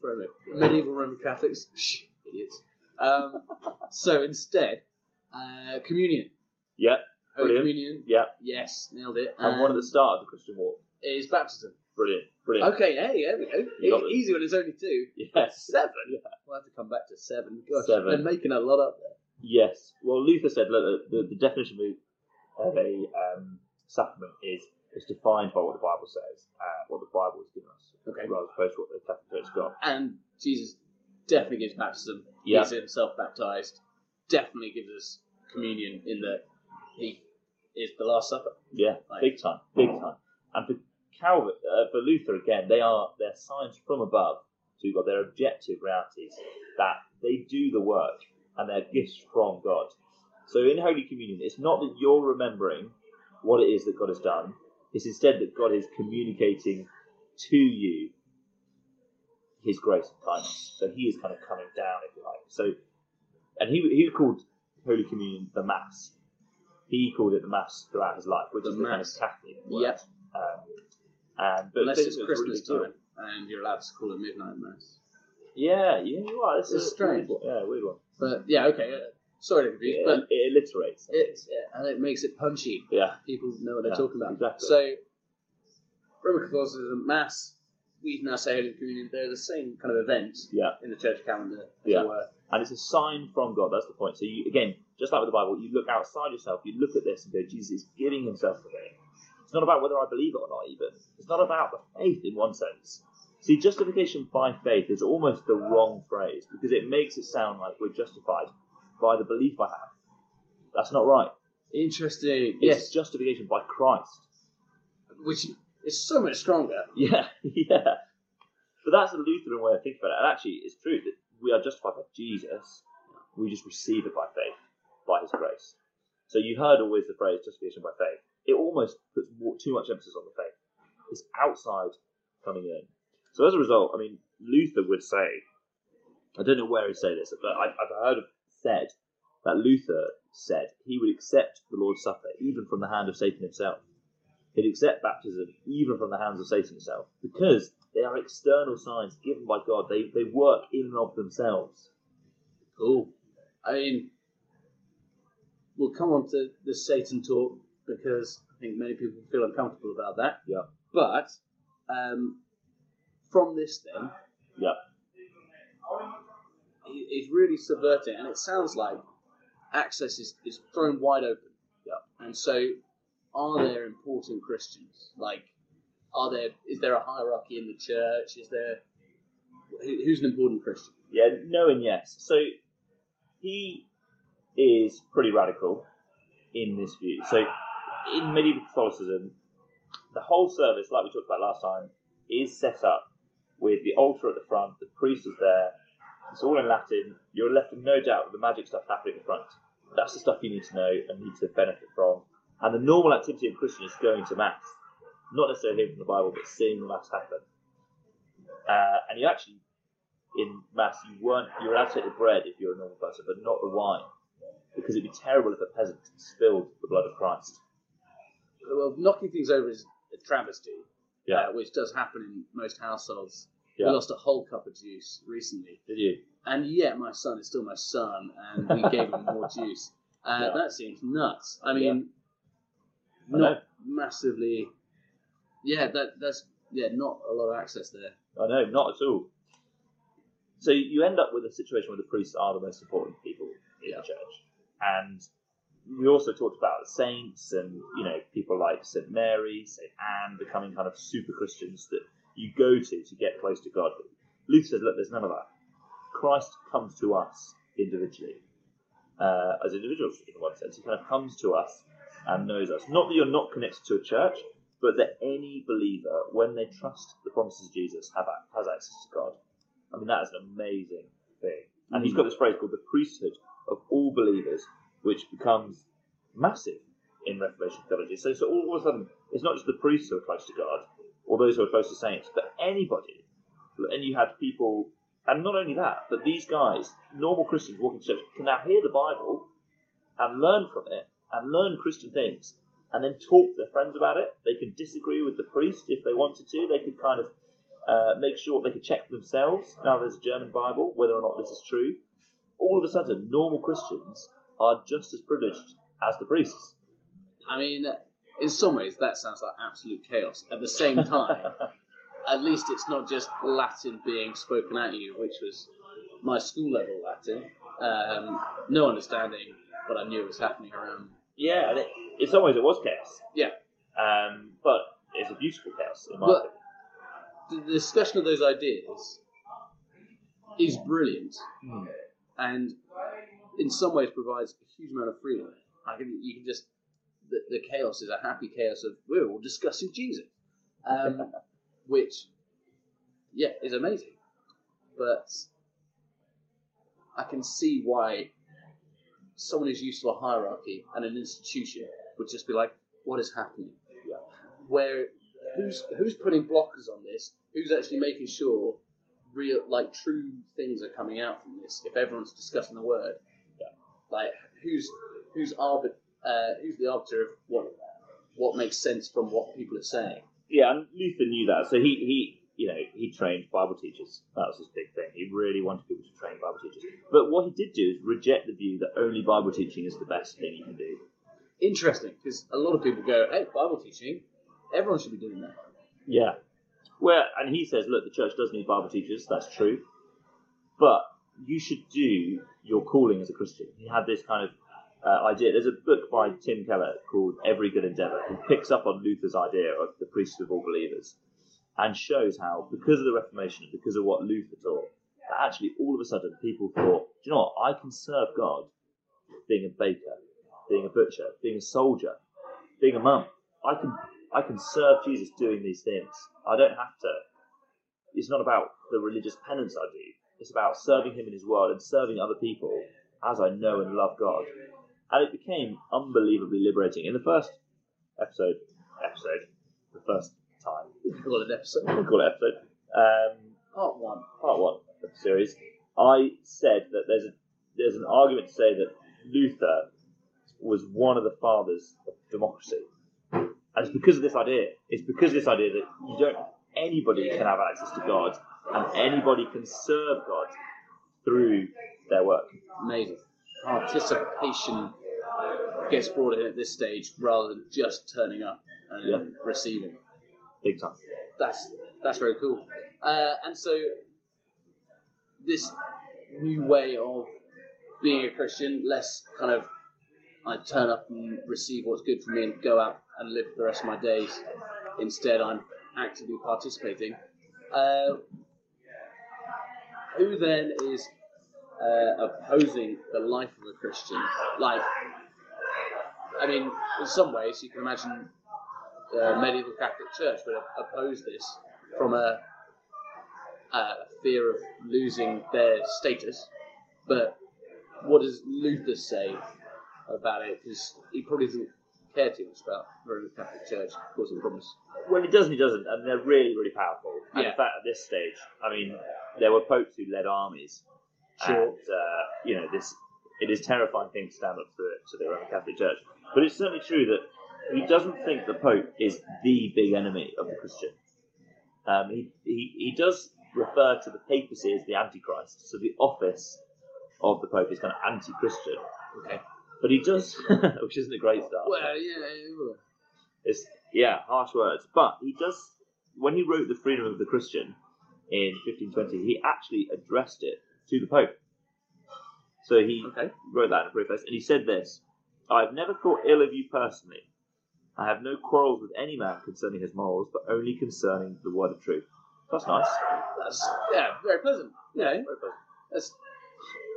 Roman, medieval Roman Catholics, Shh, idiots. Um, so instead, uh, communion. Yep. Holy communion. Yep. Yes, nailed it. And one at the start of the Christian walk. is baptism. Brilliant. Brilliant. Okay, hey, there we go. You got them. Easy when it's only two. Yes. Seven. We'll have to come back to seven. Gosh, Seven. They're making a lot up there. Yes. Well, Luther said look, the, the definition of a um, sacrament is is defined by what the Bible says, uh, what the Bible has given us, Okay. rather opposed to what the Catholic Church got. And Jesus definitely gives baptism. Yeah. He's himself baptized. Definitely gives us communion in that he is the Last Supper. Yeah, Right. big time, big time. And for Calvin, uh, for Luther again, they are they're signs from above to God. They're objective realities that they do the work and they're gifts from God. So in Holy Communion, it's not that you're remembering what it is that God has done. It's instead that God is communicating to you His grace and kindness. So He is kind of coming down, if you like. So, and he he called Holy Communion the Mass. He called it the Mass throughout his life, which The is the kind of Catholic word. Yep. Um, and but Unless it's Christmas really time and you're allowed to call it midnight mass. Yeah, yeah, you are. This It's is strange. Weird one. Yeah, weird one. But yeah, okay. Uh, sorry to confuse, It, but it alliterates. it's yeah, and it makes it punchy. yeah, People know what they're Yeah, talking about. exactly. So Roman Catholicism, mass, we now say Holy Communion, they're the same kind of event Yeah. in the church calendar, as Yeah. it were. And it's a sign from God. That's the point. So you again, just like with the Bible, you look outside yourself, you look at this and go, Jesus is giving himself to me. It's not about whether I believe it or not, even. It's not about the faith in one sense. See, justification by faith is almost the wrong phrase because it makes it sound like we're justified by the belief I have. That's not right. Interesting. It's Yes, justification by Christ. which is so much stronger. Yeah, yeah. But that's a Lutheran way of thinking about it. And actually, it's true that we are justified by Jesus. We just receive it by faith, by His grace. So you heard always the phrase justification by faith. It almost puts more, too much emphasis on the faith. It's outside coming in. So as a result, I mean, Luther would say, I don't know where he'd say this, but I, I've heard said that Luther said he would accept the Lord's Supper even from the hand of Satan himself. He'd accept baptism even from the hands of Satan himself because they are external signs given by God. They, they work in and of themselves. Cool. I mean, we'll come on to the Satan talk because I think many people feel uncomfortable about that. Yeah. But um, from this, then, Yeah. he- he's really subverting, and it sounds like access is, is thrown wide open. Yeah. And so, are there important Christians? Like, are there? Is there a hierarchy in the church? Is there? who- Who's an important Christian? Yeah, no and yes. So he is pretty radical in this view. So in medieval Catholicism, the whole service, like we talked about last time, is set up with the altar at the front, the priest is there, it's all in Latin, you're left with no doubt with the magic stuff happening at the front. That's the stuff you need to know and need to benefit from. And the normal activity of Christian is going to Mass. Not necessarily hearing from the Bible, but seeing Mass happen. Uh, and you actually in mass you weren't you were allowed to take the bread if you're a normal person, but not the wine. Because it'd be terrible if a peasant spilled the blood of Christ. Well, knocking things over is a travesty. Yeah. uh, which does happen in most households. Yeah. We lost a whole cup of juice recently, Did you? and yet my son is still my son, and we gave him more juice. Uh, Yeah. That seems nuts. I mean, I not know. massively. Yeah, that that's yeah, not a lot of access there. I know, not at all. So you end up with a situation where the priests are the most important people in the church. And we also talked about saints and, you know, people like St. Mary, St. Anne becoming kind of super Christians that you go to to get close to God. Luke says, look, there's none of that. Christ comes to us individually, uh, as individuals in one sense. He kind of comes to us and knows us. Not that you're not connected to a church, but that any believer, when they trust the promises of Jesus, have has access to God. I mean, that is an amazing thing. And he's got this phrase called the priesthood of all believers, which becomes massive in Reformation theology. So, so all of a sudden, it's not just the priests who are close to God, or those who are close to saints, but anybody. And you had people, and not only that, but these guys, normal Christians walking to church, can now hear the Bible and learn from it, and learn Christian things, and then talk to their friends about it. They could disagree with the priest if they wanted to. They could kind of uh, make sure they could check for themselves. Now there's a German Bible, whether or not this is true. All of a sudden, normal Christians are just as privileged as the priests. I mean, in some ways, that sounds like absolute chaos. At the same time, at least it's not just Latin being spoken at you, which was my school level Latin. Um, no understanding, but I knew it was happening around. yeah, and it, in some ways it was chaos. Yeah. Um, but it's a beautiful chaos, in my But- opinion. The discussion of those ideas is brilliant, Hmm. and in some ways provides a huge amount of freedom. I can, you can just the, the chaos is a happy chaos of we're all discussing Jesus, um, which yeah is amazing. But I can see why someone who's used to a hierarchy and an institution would just be like, "What is happening?" Yeah. Where who's who's putting blockers on this? Who's actually making sure real like true things are coming out from this? If everyone's discussing the word. Like who's who's arbit uh, who's the arbiter of what what makes sense from what people are saying? Yeah, and Luther knew that, so he, he you know he trained Bible teachers. That was his big thing. He really wanted people to train Bible teachers. But what he did do is reject the view that only Bible teaching is the best thing you can do. Interesting, because a lot of people go, "Hey, Bible teaching, everyone should be doing that." Yeah, Well, and he says, look, the church does need Bible teachers. That's true, but you should do your calling as a Christian. He had this kind of uh, idea. There's a book by Tim Keller called Every Good Endeavour, who picks up on Luther's idea of the priesthood of all believers and shows how, because of the Reformation, and because of what Luther taught, that actually all of a sudden people thought, do you know what? I can serve God being a baker, being a butcher, being a soldier, being a mum. I can I can serve Jesus doing these things. I don't have to. It's not about the religious penance I do. It's about serving Him in His world and serving other people as I know and love God. And it became unbelievably liberating. In the first episode, episode, the first time, We can call it an episode. we'll call it episode, um, Part one. part one of the series, I said that there's a there's an argument to say that Luther was one of the fathers of democracy, and it's because of this idea. It's because of this idea that you don't anybody can have access to God, and anybody can serve God through their work. Amazing. Participation gets brought in at this stage rather than just turning up and Yeah. receiving. Big time. That's that's very cool. Uh, and so this new way of being a Christian, less kind of I turn up and receive what's good for me and go out and live the rest of my days. Instead, I'm actively participating. Uh, who then is uh, opposing the life of a Christian? Like, I mean, in some ways, you can imagine the medieval Catholic Church would oppose this from a, a fear of losing their status. But what does Luther say about it? Because he probably doesn't care too much about the Roman Catholic Church causing problems. Well, he doesn't. He doesn't, and they're really, really powerful. And Yeah. in fact, at this stage, I mean, there were popes who led armies, Sure. and uh, you know, this it is a terrifying thing to stand up to, to the Roman Catholic Church. But it's certainly true that he doesn't think the Pope is the big enemy of the Christian. Um, he, he he does refer to the papacy as the Antichrist, so the office of the Pope is kind of anti-Christian. Okay. But he does, which isn't a great start. Well, yeah. It's yeah, harsh words. But he does when he wrote the Freedom of the Christian in 1520, he actually addressed it to the Pope. So he Okay. wrote that in a preface, and he said this: "I have never thought ill of you personally. I have no quarrels with any man concerning his morals, but only concerning the word of truth." That's nice. That's yeah, very pleasant. You know, Very pleasant. that's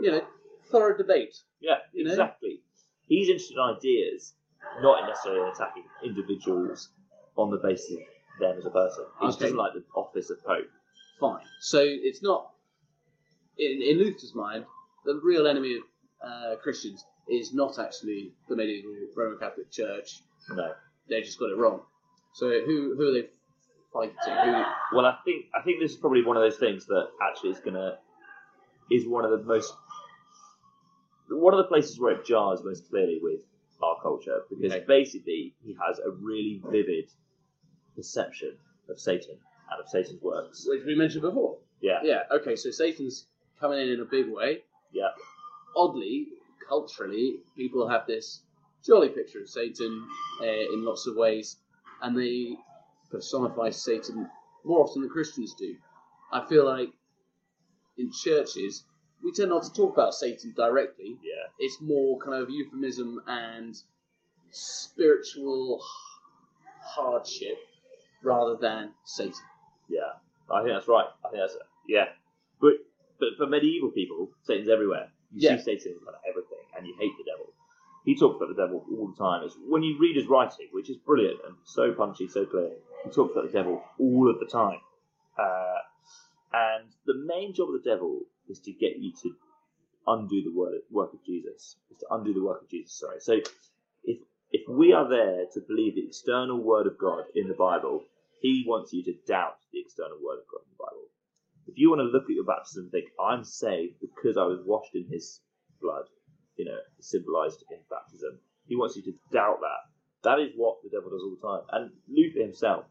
you know, thorough debate. Yeah, You know? exactly. He's interested in ideas, not necessarily in attacking individuals on the basis of them as a person. He just Okay. doesn't like the office of Pope. Fine. So it's not in in Luther's mind the real enemy of uh, Christians is not actually the medieval Roman Catholic Church. No. They just got it wrong. So who who are they fighting? Who? Well, I think I think this is probably one of those things that actually is gonna is one of the most one of the places where it jars most clearly with our culture because Okay. basically he has a really vivid perception of Satan and of Satan's works. Which we mentioned before. Yeah, Yeah. Okay. So Satan's coming in in a big way. yeah, oddly, culturally, people have this jolly picture of Satan uh, in lots of ways, and they personify Satan more often than Christians do. I feel like in churches, we tend not to talk about Satan directly. yeah. It's more kind of euphemism and spiritual hardship rather than Satan. Yeah, I think that's right. I think that's yeah. But but for medieval people, Satan's everywhere. You Yeah. see Satan in kind of everything, and you hate the devil. He talks about the devil all the time. It's when you read his writing, which is brilliant and so punchy, so clear. He talks about the devil all of the time. Uh, and the main job of the devil is to get you to undo the word, work of Jesus. Is to undo the work of Jesus. Sorry. So if if we are there to believe the external word of God in the Bible, he wants you to doubt the external word of God in the Bible. If you want to look at your baptism and think, I'm saved because I was washed in his blood, you know, symbolized in baptism, he wants you to doubt that. That is what the devil does all the time. And Luther himself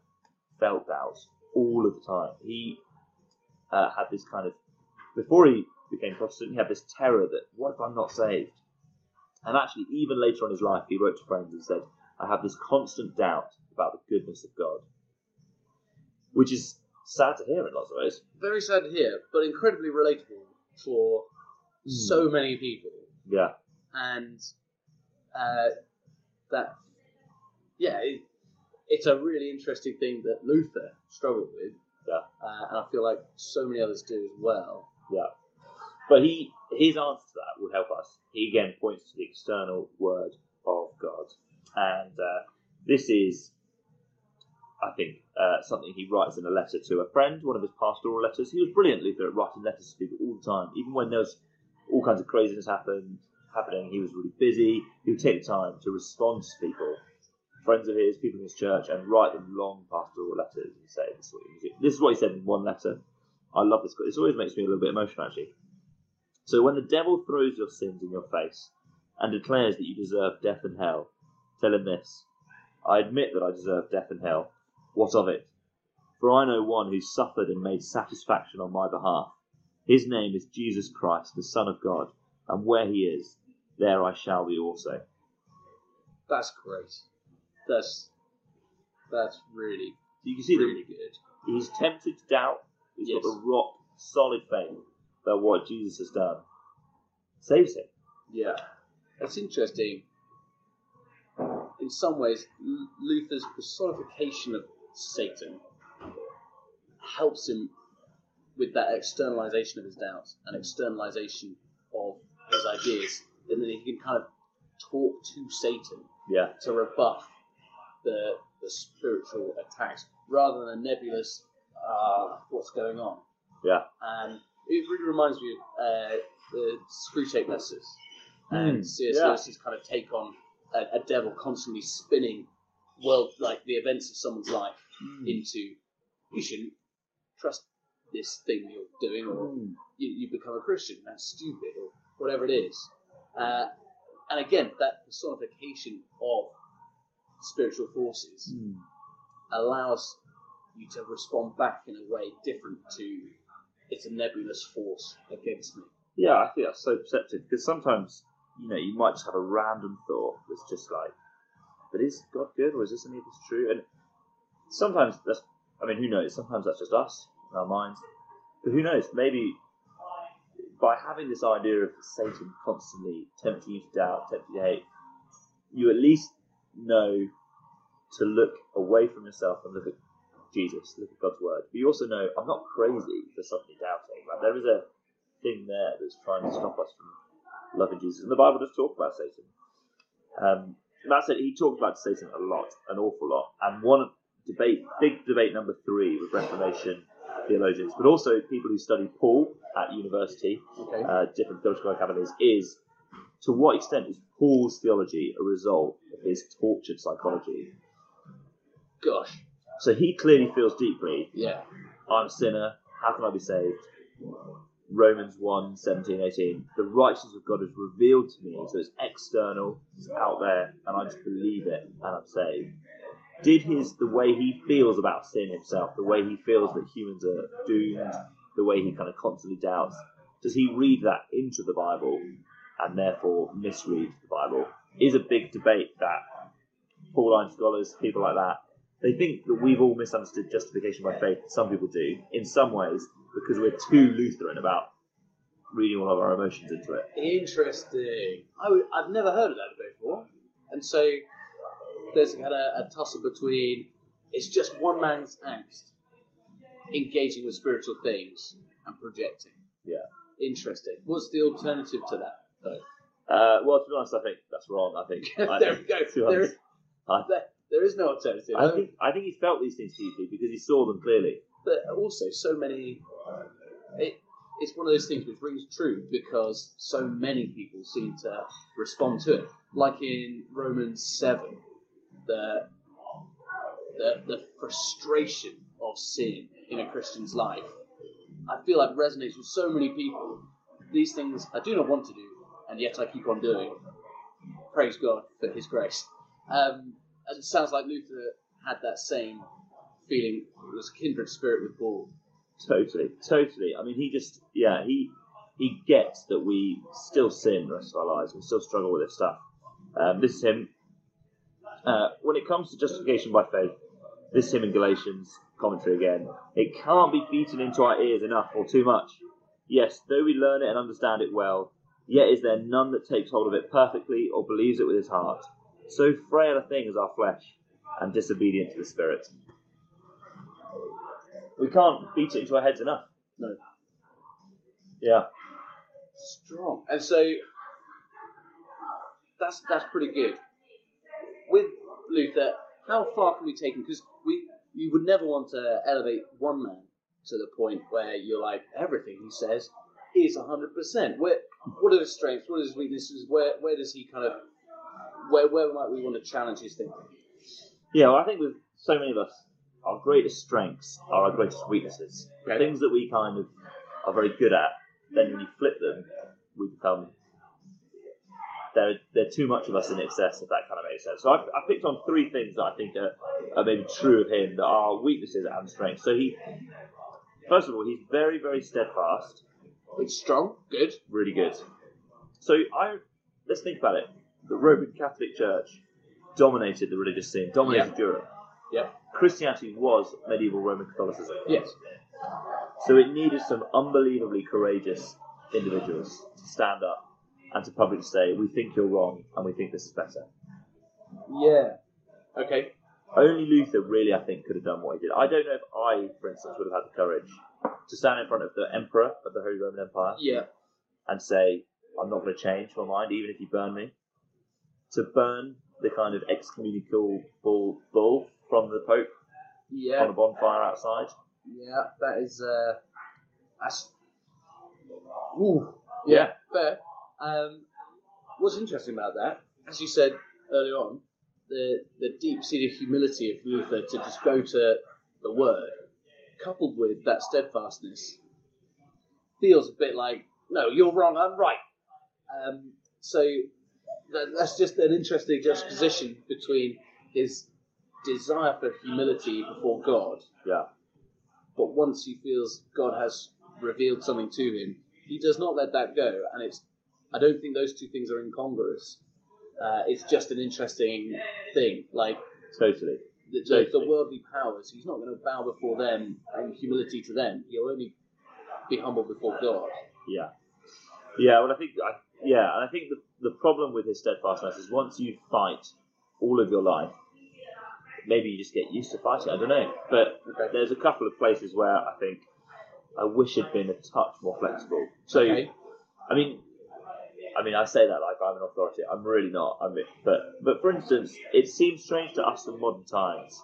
felt doubts all of the time. He uh, had this kind of, before he became Protestant, he had this terror that, what if I'm not saved? And actually, even later on in his life, he wrote to friends and said, I have this constant doubt about the goodness of God. Which is sad to hear in lots of ways. Very sad to hear, but incredibly relatable for so many people. Yeah, and uh, that yeah, it, it's a really interesting thing that Luther struggled with. Yeah. uh, and I feel like so many others do as well. yeah. But he his answer to that will help us. He again points to the external word of God, and uh, this is, I think, uh, something he writes in a letter to a friend, one of his pastoral letters. He was brilliant, Luther, at writing letters to people all the time, even when there was all kinds of craziness happened happening. He was really busy. He would take the time to respond to people, friends of his, people in his church, and write them long pastoral letters and say, "This is what he, this is what he said in one letter." I love this. This always makes me a little bit emotional, actually. So when the devil throws your sins in your face and declares that you deserve death and hell, tell him this: I admit that I deserve death and hell. What of it? For I know one who suffered and made satisfaction on my behalf. His name is Jesus Christ, the Son of God, and where he is, there I shall be also. That's great. That's that's really You can see that really good. he's tempted to doubt. He's Yes. got a rock solid faith that what Jesus has done saves him. Yeah, that's interesting. In some ways, Luther's personification of Satan helps him with that externalization of his doubts and externalization of his ideas, and then he can kind of talk to Satan Yeah, to rebuff the the spiritual attacks rather than a nebulous uh, what's going on. yeah, And it really reminds me of uh, the Screwtape Letters and Mm, C.S. yeah. Lewis's kind of take on a, a devil constantly spinning world like the events of someone's life Hmm. into you shouldn't trust this thing you're doing or Mm. you, you become a Christian. That's stupid, or whatever it is. Uh, and again, that personification of spiritual forces Mm. allows you to respond back in a way different to it's a nebulous force against me. Yeah, I think that's so perceptive because sometimes, you know, you might just have a random thought that's just like, but is God good or is this any of this true? And sometimes that's, I mean, who knows? Sometimes that's just us in our minds. But who knows? Maybe by having this idea of Satan constantly tempting you to doubt, tempting you to hate, you at least know to look away from yourself and look at Jesus, look at God's word. But you also know I'm not crazy for suddenly doubting. Like there is a thing there that's trying to stop us from loving Jesus. And the Bible does talk about Satan. Um, that's it. He talked about Satan a lot, an awful lot. And one debate, big debate number three with Reformation theologians, but also people who study Paul at university, Okay. uh, different theological academies, is to what extent is Paul's theology a result of his tortured psychology? Gosh. So he clearly feels deeply Yeah. I'm a sinner. How can I be saved? Romans 1 17, 18. The righteousness of God is revealed to me, so it's external, it's out there, and I just believe it and I'm saved. Did his, the way he feels about sin himself, the way he feels that humans are doomed, the way he kind of constantly doubts, does he read that into the Bible and therefore misread the Bible? Is a big debate that Pauline scholars, people like that, they think that we've all misunderstood justification by faith. Some people do, in some ways, because we're too Lutheran about reading all of our emotions into it. Interesting. I would, I've never heard of that debate before. And so there's kind of a tussle between it's just one man's angst engaging with spiritual things and projecting. Yeah. Interesting. What's the alternative to that, though? Uh, well, to be honest, I think that's wrong. I think. I, there we go. There, I- there, there is no alternative. I think I think he felt these things deeply because he saw them clearly. but also so many. It, it's one of those things which rings true because so many people seem to respond to it. Like in Romans seven, the the, the frustration of sin in a Christian's life, I feel like resonates with so many people. These things I do not want to do, and yet I keep on doing. Praise God for His grace. Um, and it sounds like Luther had that same feeling. It was kindred spirit with Paul. Totally, totally. I mean, he just, yeah, he he gets that we still sin the rest of our lives. We still struggle with this stuff. Um, this is him. Uh, when it comes to justification by faith, this is him in Galatians. commentary again. It can't be beaten into our ears enough or too much. Yes, though we learn it and understand it well, yet is there none that takes hold of it perfectly or believes it with his heart. So frail a thing is our flesh, and disobedient to the Spirit. We can't beat it into our heads enough. No. Yeah. Strong. And so that's that's pretty good. With Luther, how far can we take him? Because we you would never want to elevate one man to the point where you're like everything he says is hundred percent. Where what are his strengths? What are his weaknesses? Where where does he kind of where where might we want to challenge his thinking? Yeah, well, I think with so many of us, our greatest strengths are our greatest weaknesses. Okay. Things that we kind of are very good at, then when you flip them, we become. They're, they're too much of us in excess, if that kind of makes sense. So I, I picked on three things that I think are, are maybe true of him that are weaknesses and strengths. So he, first of all, he's very, very steadfast, It's strong, good. really good. So I let's think about it. The Roman Catholic Church dominated the religious scene, dominated Europe. Yeah. Christianity was medieval Roman Catholicism. Yes. So it needed some unbelievably courageous individuals to stand up and to publicly say, "We think you're wrong, and we think this is better." Yeah. Okay. Only Luther really, I think, could have done what he did. I don't know if I, for instance, would have had the courage to stand in front of the emperor of the Holy Roman Empire Yeah. and say, I'm not going to change my mind, even if you burn me. To burn the kind of excommunicable bull, bull from the Pope on Yeah. a bonfire outside. Yeah. That is. Uh, that's. Ooh. Yeah. Fair. Um, what's interesting about that, as you said earlier on, the the deep seated humility of Luther to just go to the Word, coupled with that steadfastness, feels a bit like, no, you're wrong, I'm right. Um, so that, that's just an interesting juxtaposition between his desire for humility before God, Yeah. but once he feels God has revealed something to him, he does not let that go. And it's, I don't think those two things are incongruous. Uh, it's just an interesting thing. Like Totally. the, the, the worldly powers, he's not going to bow before them and humility to them. He'll only be humble before God. Yeah. Yeah, well, I think, I, yeah, and I think the, the problem with his steadfastness is once you fight all of your life, maybe you just get used to fighting. I don't know. But Okay. there's a couple of places where I think I wish he'd been a touch more flexible. So, Okay. I mean, I mean, I say that like I'm an authority. I'm really not. I mean, but but for instance, it seems strange to us in modern times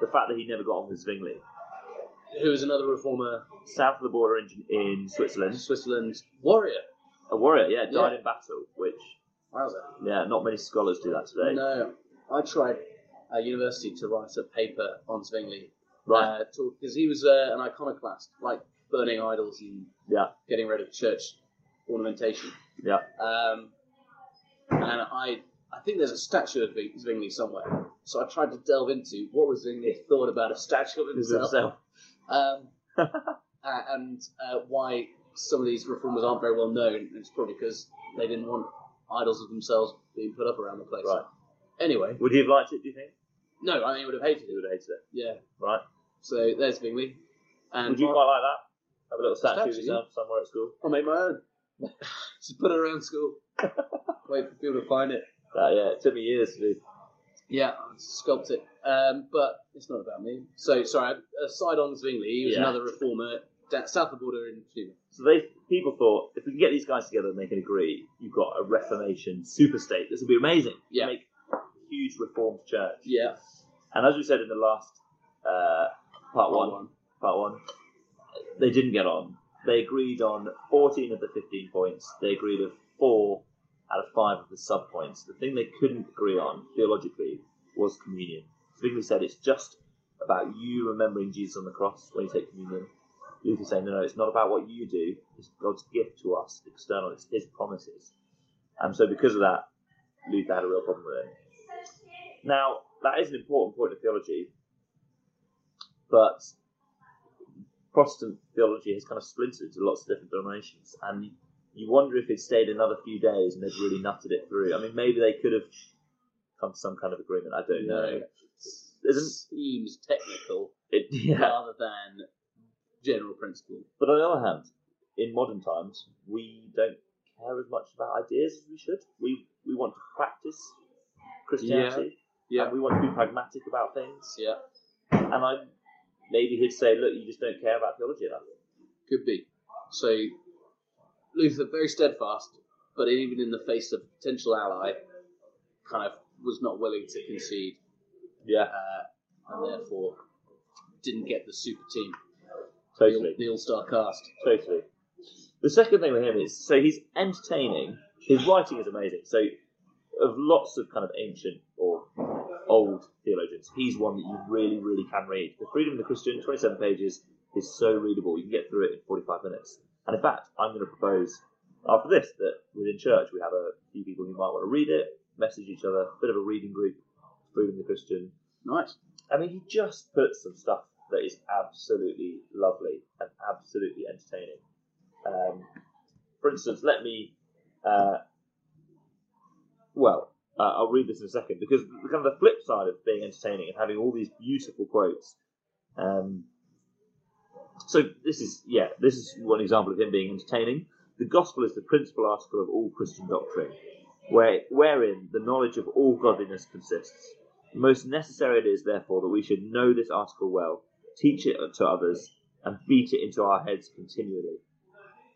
the fact that he never got on with Zwingli, Who is another reformer, south of the border in, in Switzerland, Switzerland warrior. a warrior. Yeah, died Yeah. in battle. Which Wowzer. yeah, not many scholars do that today. No, I tried at university to write a paper on Zwingli. Right. Uh, Because he was uh, an iconoclast, like burning idols and Yeah. getting rid of church ornamentation. Yeah. Um, and I, I think there's a statue of Zwingli somewhere. So I tried to delve into what was Zwingli thought about a statue of himself, himself. Um, uh, and uh, why some of these reformers aren't very well known. And it's probably because they didn't want idols of themselves being put up around the place. Right. Anyway, Would he have liked it? Do you think? no, I mean, he would have hated it. He it. would have hated it. Yeah. Right. So there's Zwingli. And would you quite like that? Have a little statue, of Statue? yourself somewhere at school. I'll make my own. Just put it around school. Wait for people to find it. Uh, yeah, it took me years to do. Yeah, sculpt it. Um, but it's not about me. So, sorry, aside on Zwingli, he was Yeah. another reformer down south of the border in Cuba. So they people thought if we can get these guys together and they can agree, you've got a Reformation super state. This will be amazing. Yeah. Make a huge reformed church. Yeah. And as we said in the last uh, part one. part one, they didn't get on. They agreed on 14 of the 15 points. They agreed of four out of five of the sub points. The thing they couldn't agree on theologically was communion. Zwingli said it's just about you remembering Jesus on the cross when you take communion. Luther saying, no, no, it's not about what you do. It's God's gift to us, external. It's His promises. And so because of that, Luther had a real problem with it. Now, that is an important point of theology, but Protestant theology has kind of splintered into lots of different denominations, and you wonder if it stayed another few days and they'd really nutted it through. I mean, maybe they could have come to some kind of agreement. I don't know. there's an, seems technical it, yeah. rather than general principle. But on the other hand, in modern times, we don't care as much about ideas as we should. We we want to practice Christianity. Yeah. And we want to be pragmatic about things. Yeah, And I maybe he'd say, look, you just don't care about theology enough. could be. So Luther very steadfast, but even in the face of potential ally, kind of was not willing to concede, Yeah, uh, and therefore didn't get the super team, totally. the, the all-star cast. Totally. The second thing with him is so he's entertaining. His writing is amazing. So of lots of kind of ancient or old theologians, he's one that you really, really can read. The Freedom of the Christian, 27 pages, is so readable. You can get through it in 45 minutes. And in fact, I'm going to propose after this that within church we have a few people who might want to read it, message each other, a bit of a reading group, Freedom of the Christian. Nice. I mean, he just puts some stuff that is absolutely lovely and absolutely entertaining. Um, for instance, let me. Uh, well, uh, I'll read this in a second because the kind of the flip side of being entertaining and having all these beautiful quotes. Um, so this is yeah, this is one example of him being entertaining. The gospel is the principal article of all Christian doctrine, where, wherein the knowledge of all godliness consists. Most necessary it is, therefore, that we should know this article well, teach it to others, and beat it into our heads continually.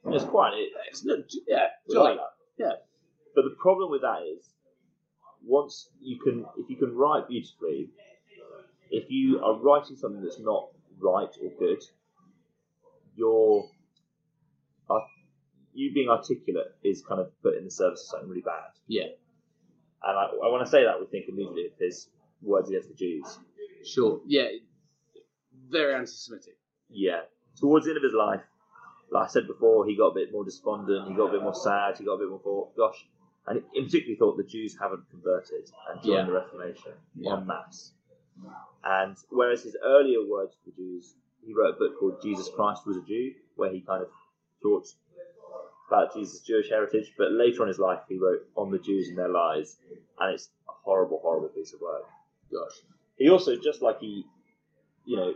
And It's quite it, It's yeah. Yeah. But the problem with that is, once you can, if you can write beautifully, if you are writing something that's not right or good, your uh, you being articulate is kind of put in the service of something really bad. Yeah, And I, I want to say that we think immediately of his words against the Jews. sure. Yeah, very anti-Semitic. Yeah. Towards the end of his life, like I said before, he got a bit more despondent, he got a bit more sad, he got a bit more thought, gosh. And he particularly thought the Jews haven't converted and joined Yeah. the Reformation Yeah. en masse. And whereas his earlier words to the Jews, he wrote a book called Jesus Christ Was a Jew, where he kind of talked about Jesus' Jewish heritage. But later on in his life, he wrote On the Jews and Their Lies, and it's a horrible, horrible piece of work. Gosh. He also, just like he, you know,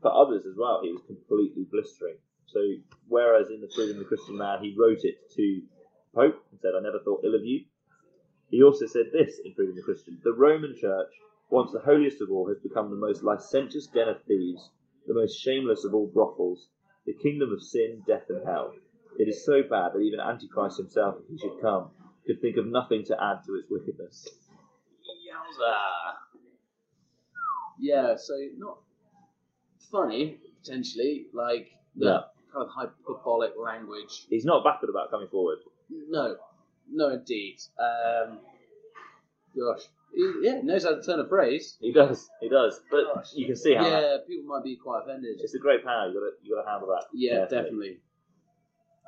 for others as well, he was completely blistering. So, whereas in the Freedom of the Christian Man, he wrote it to Pope and said, I never thought ill of you, he also said this in Freedom of the Christian The Roman Church, once the holiest of all, has become the most licentious den of thieves, the most shameless of all brothels, the kingdom of sin, death, and hell. It is so bad that even Antichrist himself, if he should come, could think of nothing to add to its wickedness. Yowza. Yeah, so not funny, potentially, like the kind of hyperbolic language. He's not backward about coming forward. No, no, indeed. Um, gosh. He, yeah, knows how to turn a phrase. He does, he does. But Gosh. you can see how that, Yeah, people might be quite offended. it's a great power. You got to you got to handle that. Yeah, carefully.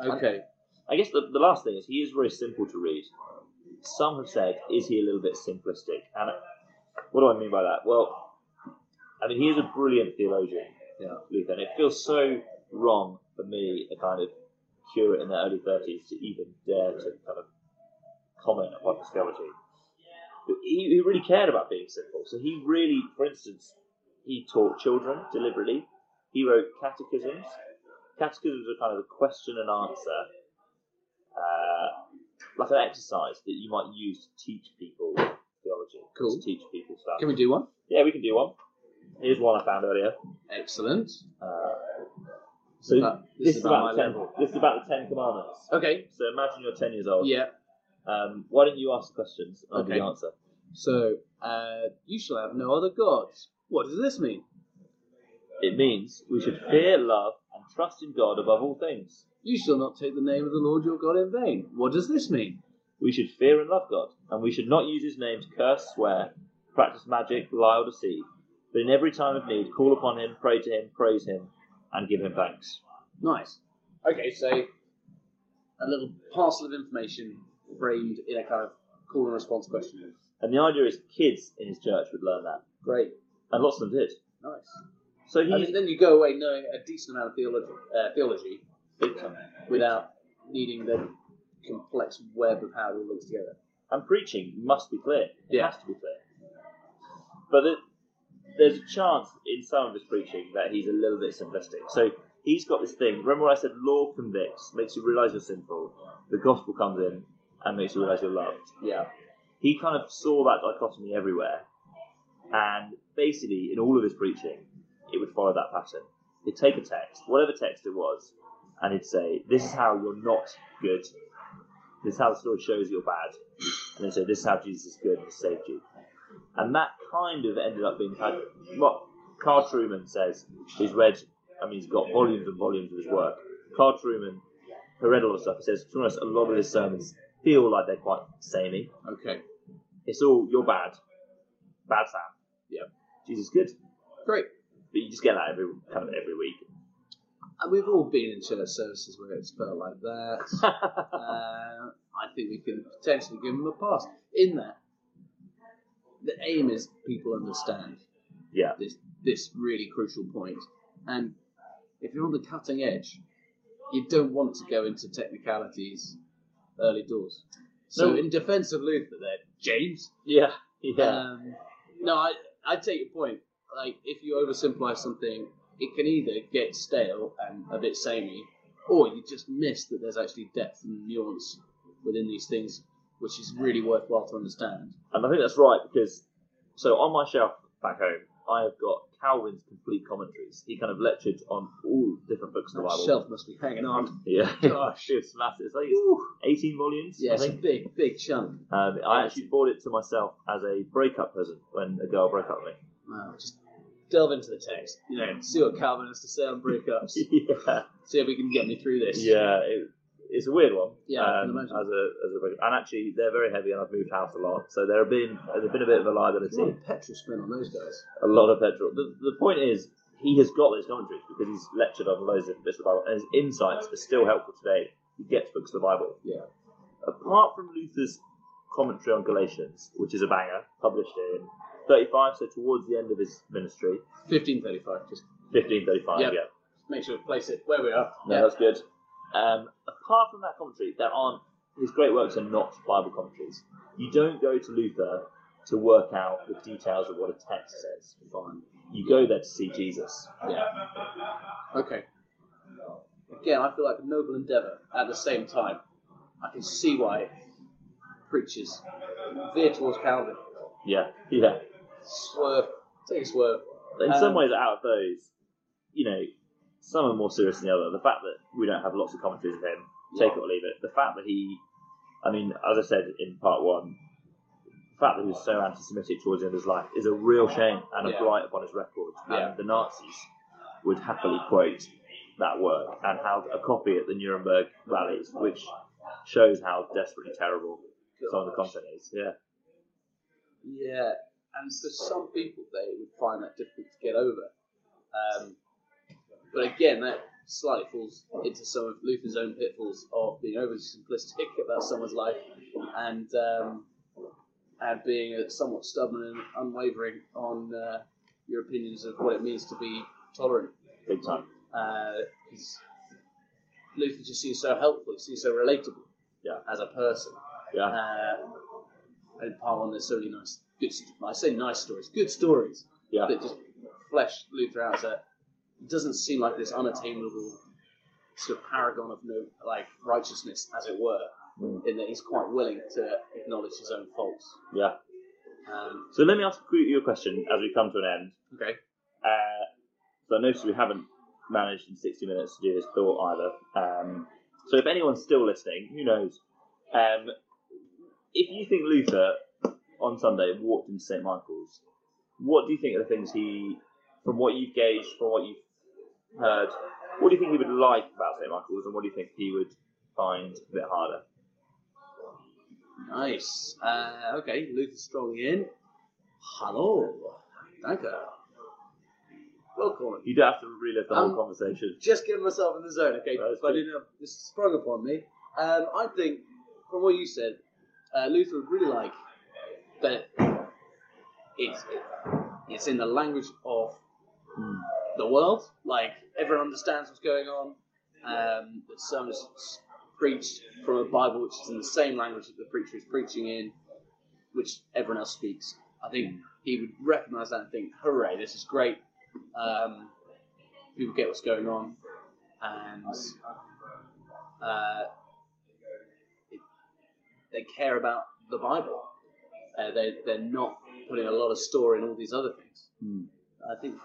definitely. Okay. I guess the, the last thing is he is very simple to read. Some have said, is he a little bit simplistic? And what do I mean by that? Well, I mean he is a brilliant theologian, Yeah. Luther, and it feels so wrong for me, a kind of curate in the early thirties, to even dare to kind of comment upon his theology. But he, he really cared about being simple. So he really, for instance, he taught children deliberately. He wrote catechisms. Catechisms are kind of a question and answer, uh, like an exercise that you might use to teach people theology. Cool. To teach people stuff. Can we do one? Yeah, we can do one. Here's one I found earlier. Excellent. Uh, so About- this, is about, my ten, level. this is about the Ten Commandments. Okay. So imagine you're ten years old. Yeah. Um, why don't you ask questions I'll give Okay. the answer? So, uh, you shall have no other gods. What does this mean? It means we should fear, love, and trust in God above all things. You shall not take the name of the Lord your God in vain. What does this mean? We should fear and love God, and we should not use his name to curse, swear, practice magic, lie, or deceive, but in every time of need, call upon him, pray to him, praise him, and give him thanks. Nice. Okay, so a little parcel of information framed in a kind of call and response question. And the idea is kids in his church would learn that, Great. and lots of them did. Nice. So And then you go away knowing a decent amount of theology, uh, theology without needing the complex web of how it all links together. And preaching must be clear. It Yeah. has to be clear. But the, there's a chance in some of his preaching that he's a little bit simplistic. So he's got this thing. Remember I said? Law convicts, makes you realise you're sinful. The gospel comes in and makes you realise you're loved. Yeah. He kind of saw that dichotomy everywhere, and basically in all of his preaching, it would follow that pattern. He'd take a text, whatever text it was, and he'd say, "This is how you're not good. This is how the story shows you're bad," and then say, "This is how Jesus is good and saved you." And that kind of ended up being kind of what Carl Trueman says. He's read, I mean, he's got volumes and volumes of his work. Carl Trueman, who read a lot of stuff, he says, to be honest, a lot of his sermons feel like they're quite samey. Okay. It's all, you're bad. Bad Sam. Yeah. Jesus good. Great. But you just get that every kind of every week. And we've all been in church services where it's felt like that. uh, I think we can potentially give them a pass. In that, the aim is people understand Yeah. this this really crucial point. And if you're on the cutting edge, you don't want to go into technicalities early doors. So, No. in defence of Luther, there, James. Yeah. Yeah. Um, no, I I take your point. Like, if you oversimplify something, it can either get stale and a bit samey, or you just miss that there's actually depth and nuance within these things, which is really worthwhile to understand. And I think that's right because, so on my shelf back home, I have got Calvin's complete commentaries. He kind of lectured on all different books of the Bible. shelf must be hanging on. Yeah. Gosh. it's massive. It's like 18 volumes, Yeah, I it's a think. big, big chunk. Um, I actually bought it to myself as a breakup present when a girl broke up with me. Wow, just delve into the text. You know, see what Calvin has to say on breakups. yeah. see if we can get me through this. Yeah, it, it's a weird one. Yeah, I can um, imagine. As a, as a. And actually, they're very heavy, and I've moved house a lot, so there have been there's been a bit of a There's a lot liability. of petrol spent on those guys. a lot of petrol. The, the point is, he has got those commentaries because he's lectured on loads of different bits of the Bible, and his insights are still helpful today. He gets books of the Bible. Yeah. Apart from Luther's commentary on Galatians, which is a banger, published in 35, so towards the end of his ministry, 1535, just 1535, Yep. yeah. make sure to place it where we are. No, that's good. Um, apart from that commentary, there aren't his great works are not Bible commentaries. You don't go to Luther to work out the details of what a text says. Fine. You go there to see Jesus. Yeah. Okay. Again, I feel like a noble endeavour. At the same time, I can see why preachers veer towards Calvin. Yeah, yeah. Swerve, take a swerve. In some Um, ways, out of those, you know, some are more serious than the other. The fact that we don't have lots of commentaries of him, take it or leave it. The fact that he, I mean, as I said in part one, the fact that he was so anti-Semitic towards the end of his life is a real shame and a Yeah. blight upon his record. Yeah. And the Nazis would happily quote that work and have a copy at the Nuremberg rallies, which shows how desperately terrible some of the content is. Yeah. Yeah, and for some people, they would find that difficult to get over. Um, but again, that slightly falls into some of Luther's own pitfalls of being overly simplistic about someone's life and um, and being uh, somewhat stubborn and unwavering on uh, your opinions of what it means to be tolerant. Big time. Because Luther just seems so helpful, he seems so relatable Yeah. as a person. Yeah. Uh, and part one, there's so many nice, good. I say nice stories, good stories Yeah. that just flesh Luther out as a. It doesn't seem like this unattainable sort of paragon of no like righteousness, as it were, Mm. in that he's quite willing to acknowledge his own faults. Yeah. Um, So let me ask you a question as we come to an end. okay. Uh, so I noticed we haven't managed in 60 minutes to do this thought either. Um, so if anyone's still listening, who knows? Um, if you think Luther on Sunday walked into St Michael's, what do you think are the things he, from what you've gauged, from what you've heard, what do you think he would like about St Michael's, and what do you think he would find a bit harder? Nice. Uh, okay, Luther's strolling in. Hello. Danke. Welcome. You don't have to relive the whole Um, conversation. just getting myself in the zone, okay? That's But I know this sprung upon me. Um, I think, from what you said, uh, Luther would really like that it's it's in the language of Hmm. The world. Like everyone understands what's going on. Um, the sermon is preached from a Bible which is in the same language that the preacher is preaching in, which everyone else speaks. I think he would recognise that and think, "Hooray, this is great." Um, people get what's going on, and uh, it, they care about the Bible. Uh, they they're not putting a lot of store in all these other things. Hmm. I think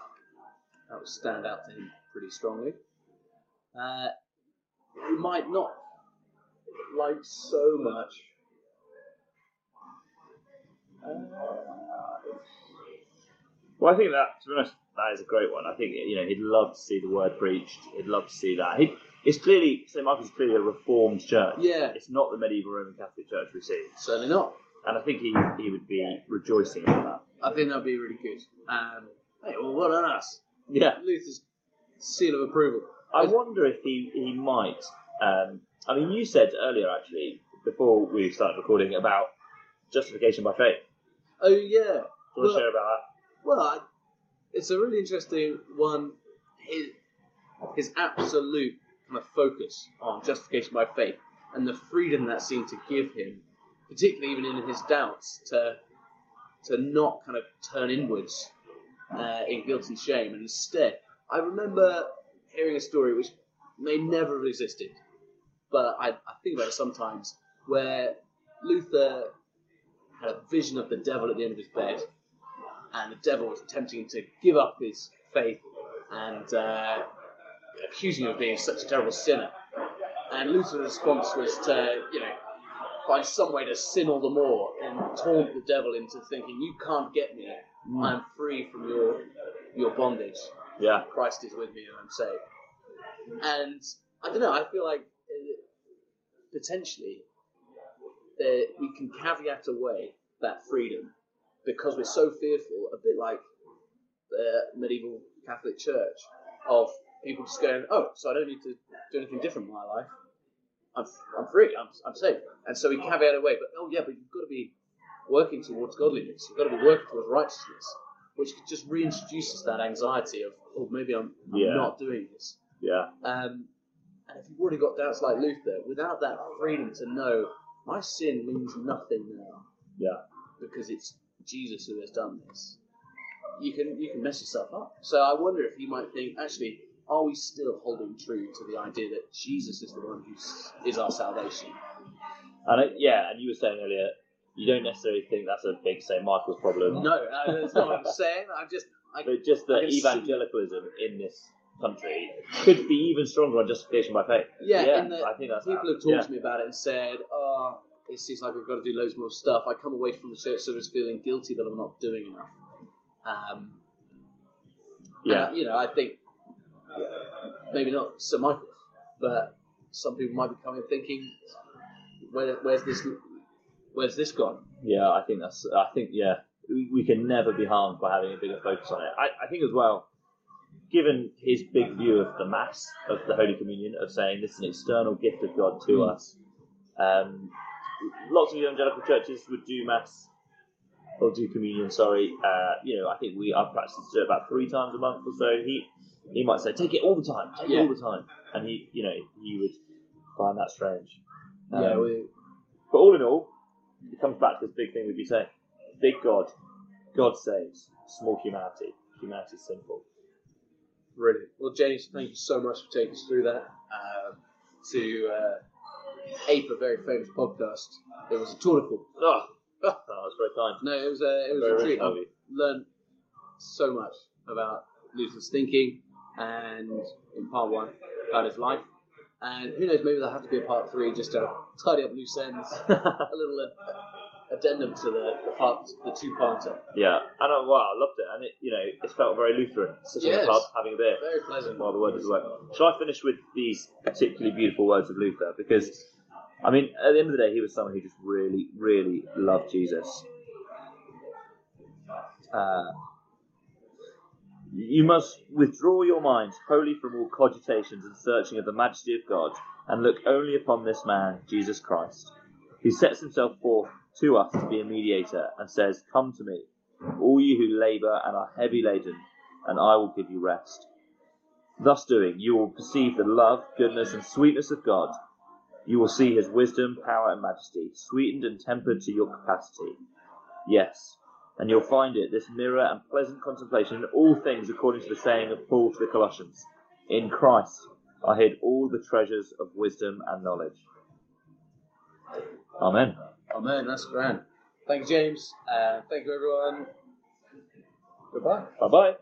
that would stand out to him pretty strongly. Uh, he might not like so much. Well, I think that, to be honest, that is a great one. I think you know he'd love to see the word preached. He'd love to see that. He, it's clearly St Michael's is clearly a reformed church. Yeah. it's not the medieval Roman Catholic Church we see, Certainly not. and I think he he would be rejoicing about I think that'd be really good. Um, hey, well, well on us. Yeah, Luther's seal of approval. I wonder if he he might. Um, I mean, you said earlier actually before we started recording about justification by faith. Oh yeah. Do you want Well- to share about that? Well, I, it's a really interesting one. His, his absolute kind of focus on justification by faith and the freedom that seemed to give him, particularly even in his doubts, to to not kind of turn inwards uh, in guilt and shame, and instead, I remember hearing a story which may never have existed, but I, I think about it sometimes, where Luther had a vision of the devil at the end of his bed, and the devil was tempting him to give up his faith and uh, accusing him of being such a terrible sinner. And Luther's response was to, you know, find some way to sin all the more and taunt the devil into thinking, "You can't get me. I'm free from your your bondage. Yeah, Christ is with me, and I'm saved." And I don't know. I feel like uh, potentially that we can caveat away that freedom because we're so fearful, a bit like the medieval Catholic Church, of people just going, "Oh, so I don't need to do anything different in my life. I'm, I'm free. I'm, I'm safe." And so we caveat away, but oh yeah, but you've got to be working towards godliness. You've got to be working towards righteousness, which just reintroduces that anxiety of, "Oh, maybe I'm, I'm Yeah. not doing this." yeah, Um, and if you've already got doubts like Luther, without that freedom to know my sin means nothing now yeah. because it's Jesus who has done this, you can you can mess yourself up. So I wonder if you might think, actually, are we still holding true to the idea that Jesus is the one who is our salvation? And I, yeah, and you were saying earlier, you don't necessarily think that's a big St. Michael's problem. No, uh, that's not what I'm saying. I'm just I, But just that can see- evangelicalism in this country could be even stronger on justification by faith. Yeah, in the- I think that's people have talked yeah. to me about it and said, "Oh, it seems like we've got to do loads more stuff." I come away from the church service feeling guilty that I'm not doing enough. Um, Yeah, and, you know, I think maybe not St Michael, but some people might be coming thinking, Where, "Where's this? Where's this gone?" yeah. I think that's. I think yeah. We, we can never be harmed by having a bigger focus on it. I, I think as well, given his big view of the Mass of the Holy Communion, of saying this is an external gift of God to Mm. us. Um, lots of evangelical churches would do Mass or do communion. Sorry, uh, you know, I think we I've practiced to do it about three times a month or so. He he might say, take it all the time, take Yeah. it all the time, and he you know he would find that strange. yeah, Um, we, but all in all, it comes back to this big thing we've been saying: big God, God saves, small humanity, humanity's simple. Brilliant. Well, James, thank you so much for taking us through that. Um, to uh, ape a very famous podcast, it was a tour de force. Oh, oh was very kind. No, it was a it was Very a treat. of you. learned so much about Luther's thinking, and in part one about his life. And who knows, maybe there'll have to be a part three just to tidy up loose ends, a little uh, addendum to the, the part, the two-parter. Yeah, and I, wow, I loved it, and it you know it felt very Lutheran, sitting in Yes. a pub having a beer Very pleasant. while the word was away. Shall I finish with these particularly beautiful words of Luther? Because I mean, at the end of the day, he was someone who just really, really loved Jesus. Uh, you must withdraw your mind wholly from all cogitations and searching of the majesty of God, and look only upon this man, Jesus Christ, who sets himself forth to us to be a mediator, and says, Come to me, all you who labour and are heavy laden, and I will give you rest. Thus doing, you will perceive the love, goodness, and sweetness of God. You will see his wisdom, power, and majesty, sweetened and tempered to your capacity. Yes, And you'll find it, this mirror and pleasant contemplation in all things according to the saying of Paul to the Colossians. In Christ I hid all the treasures of wisdom and knowledge. Amen. Amen. That's grand. Thank you, James. Uh, thank you, everyone. Goodbye. Bye bye.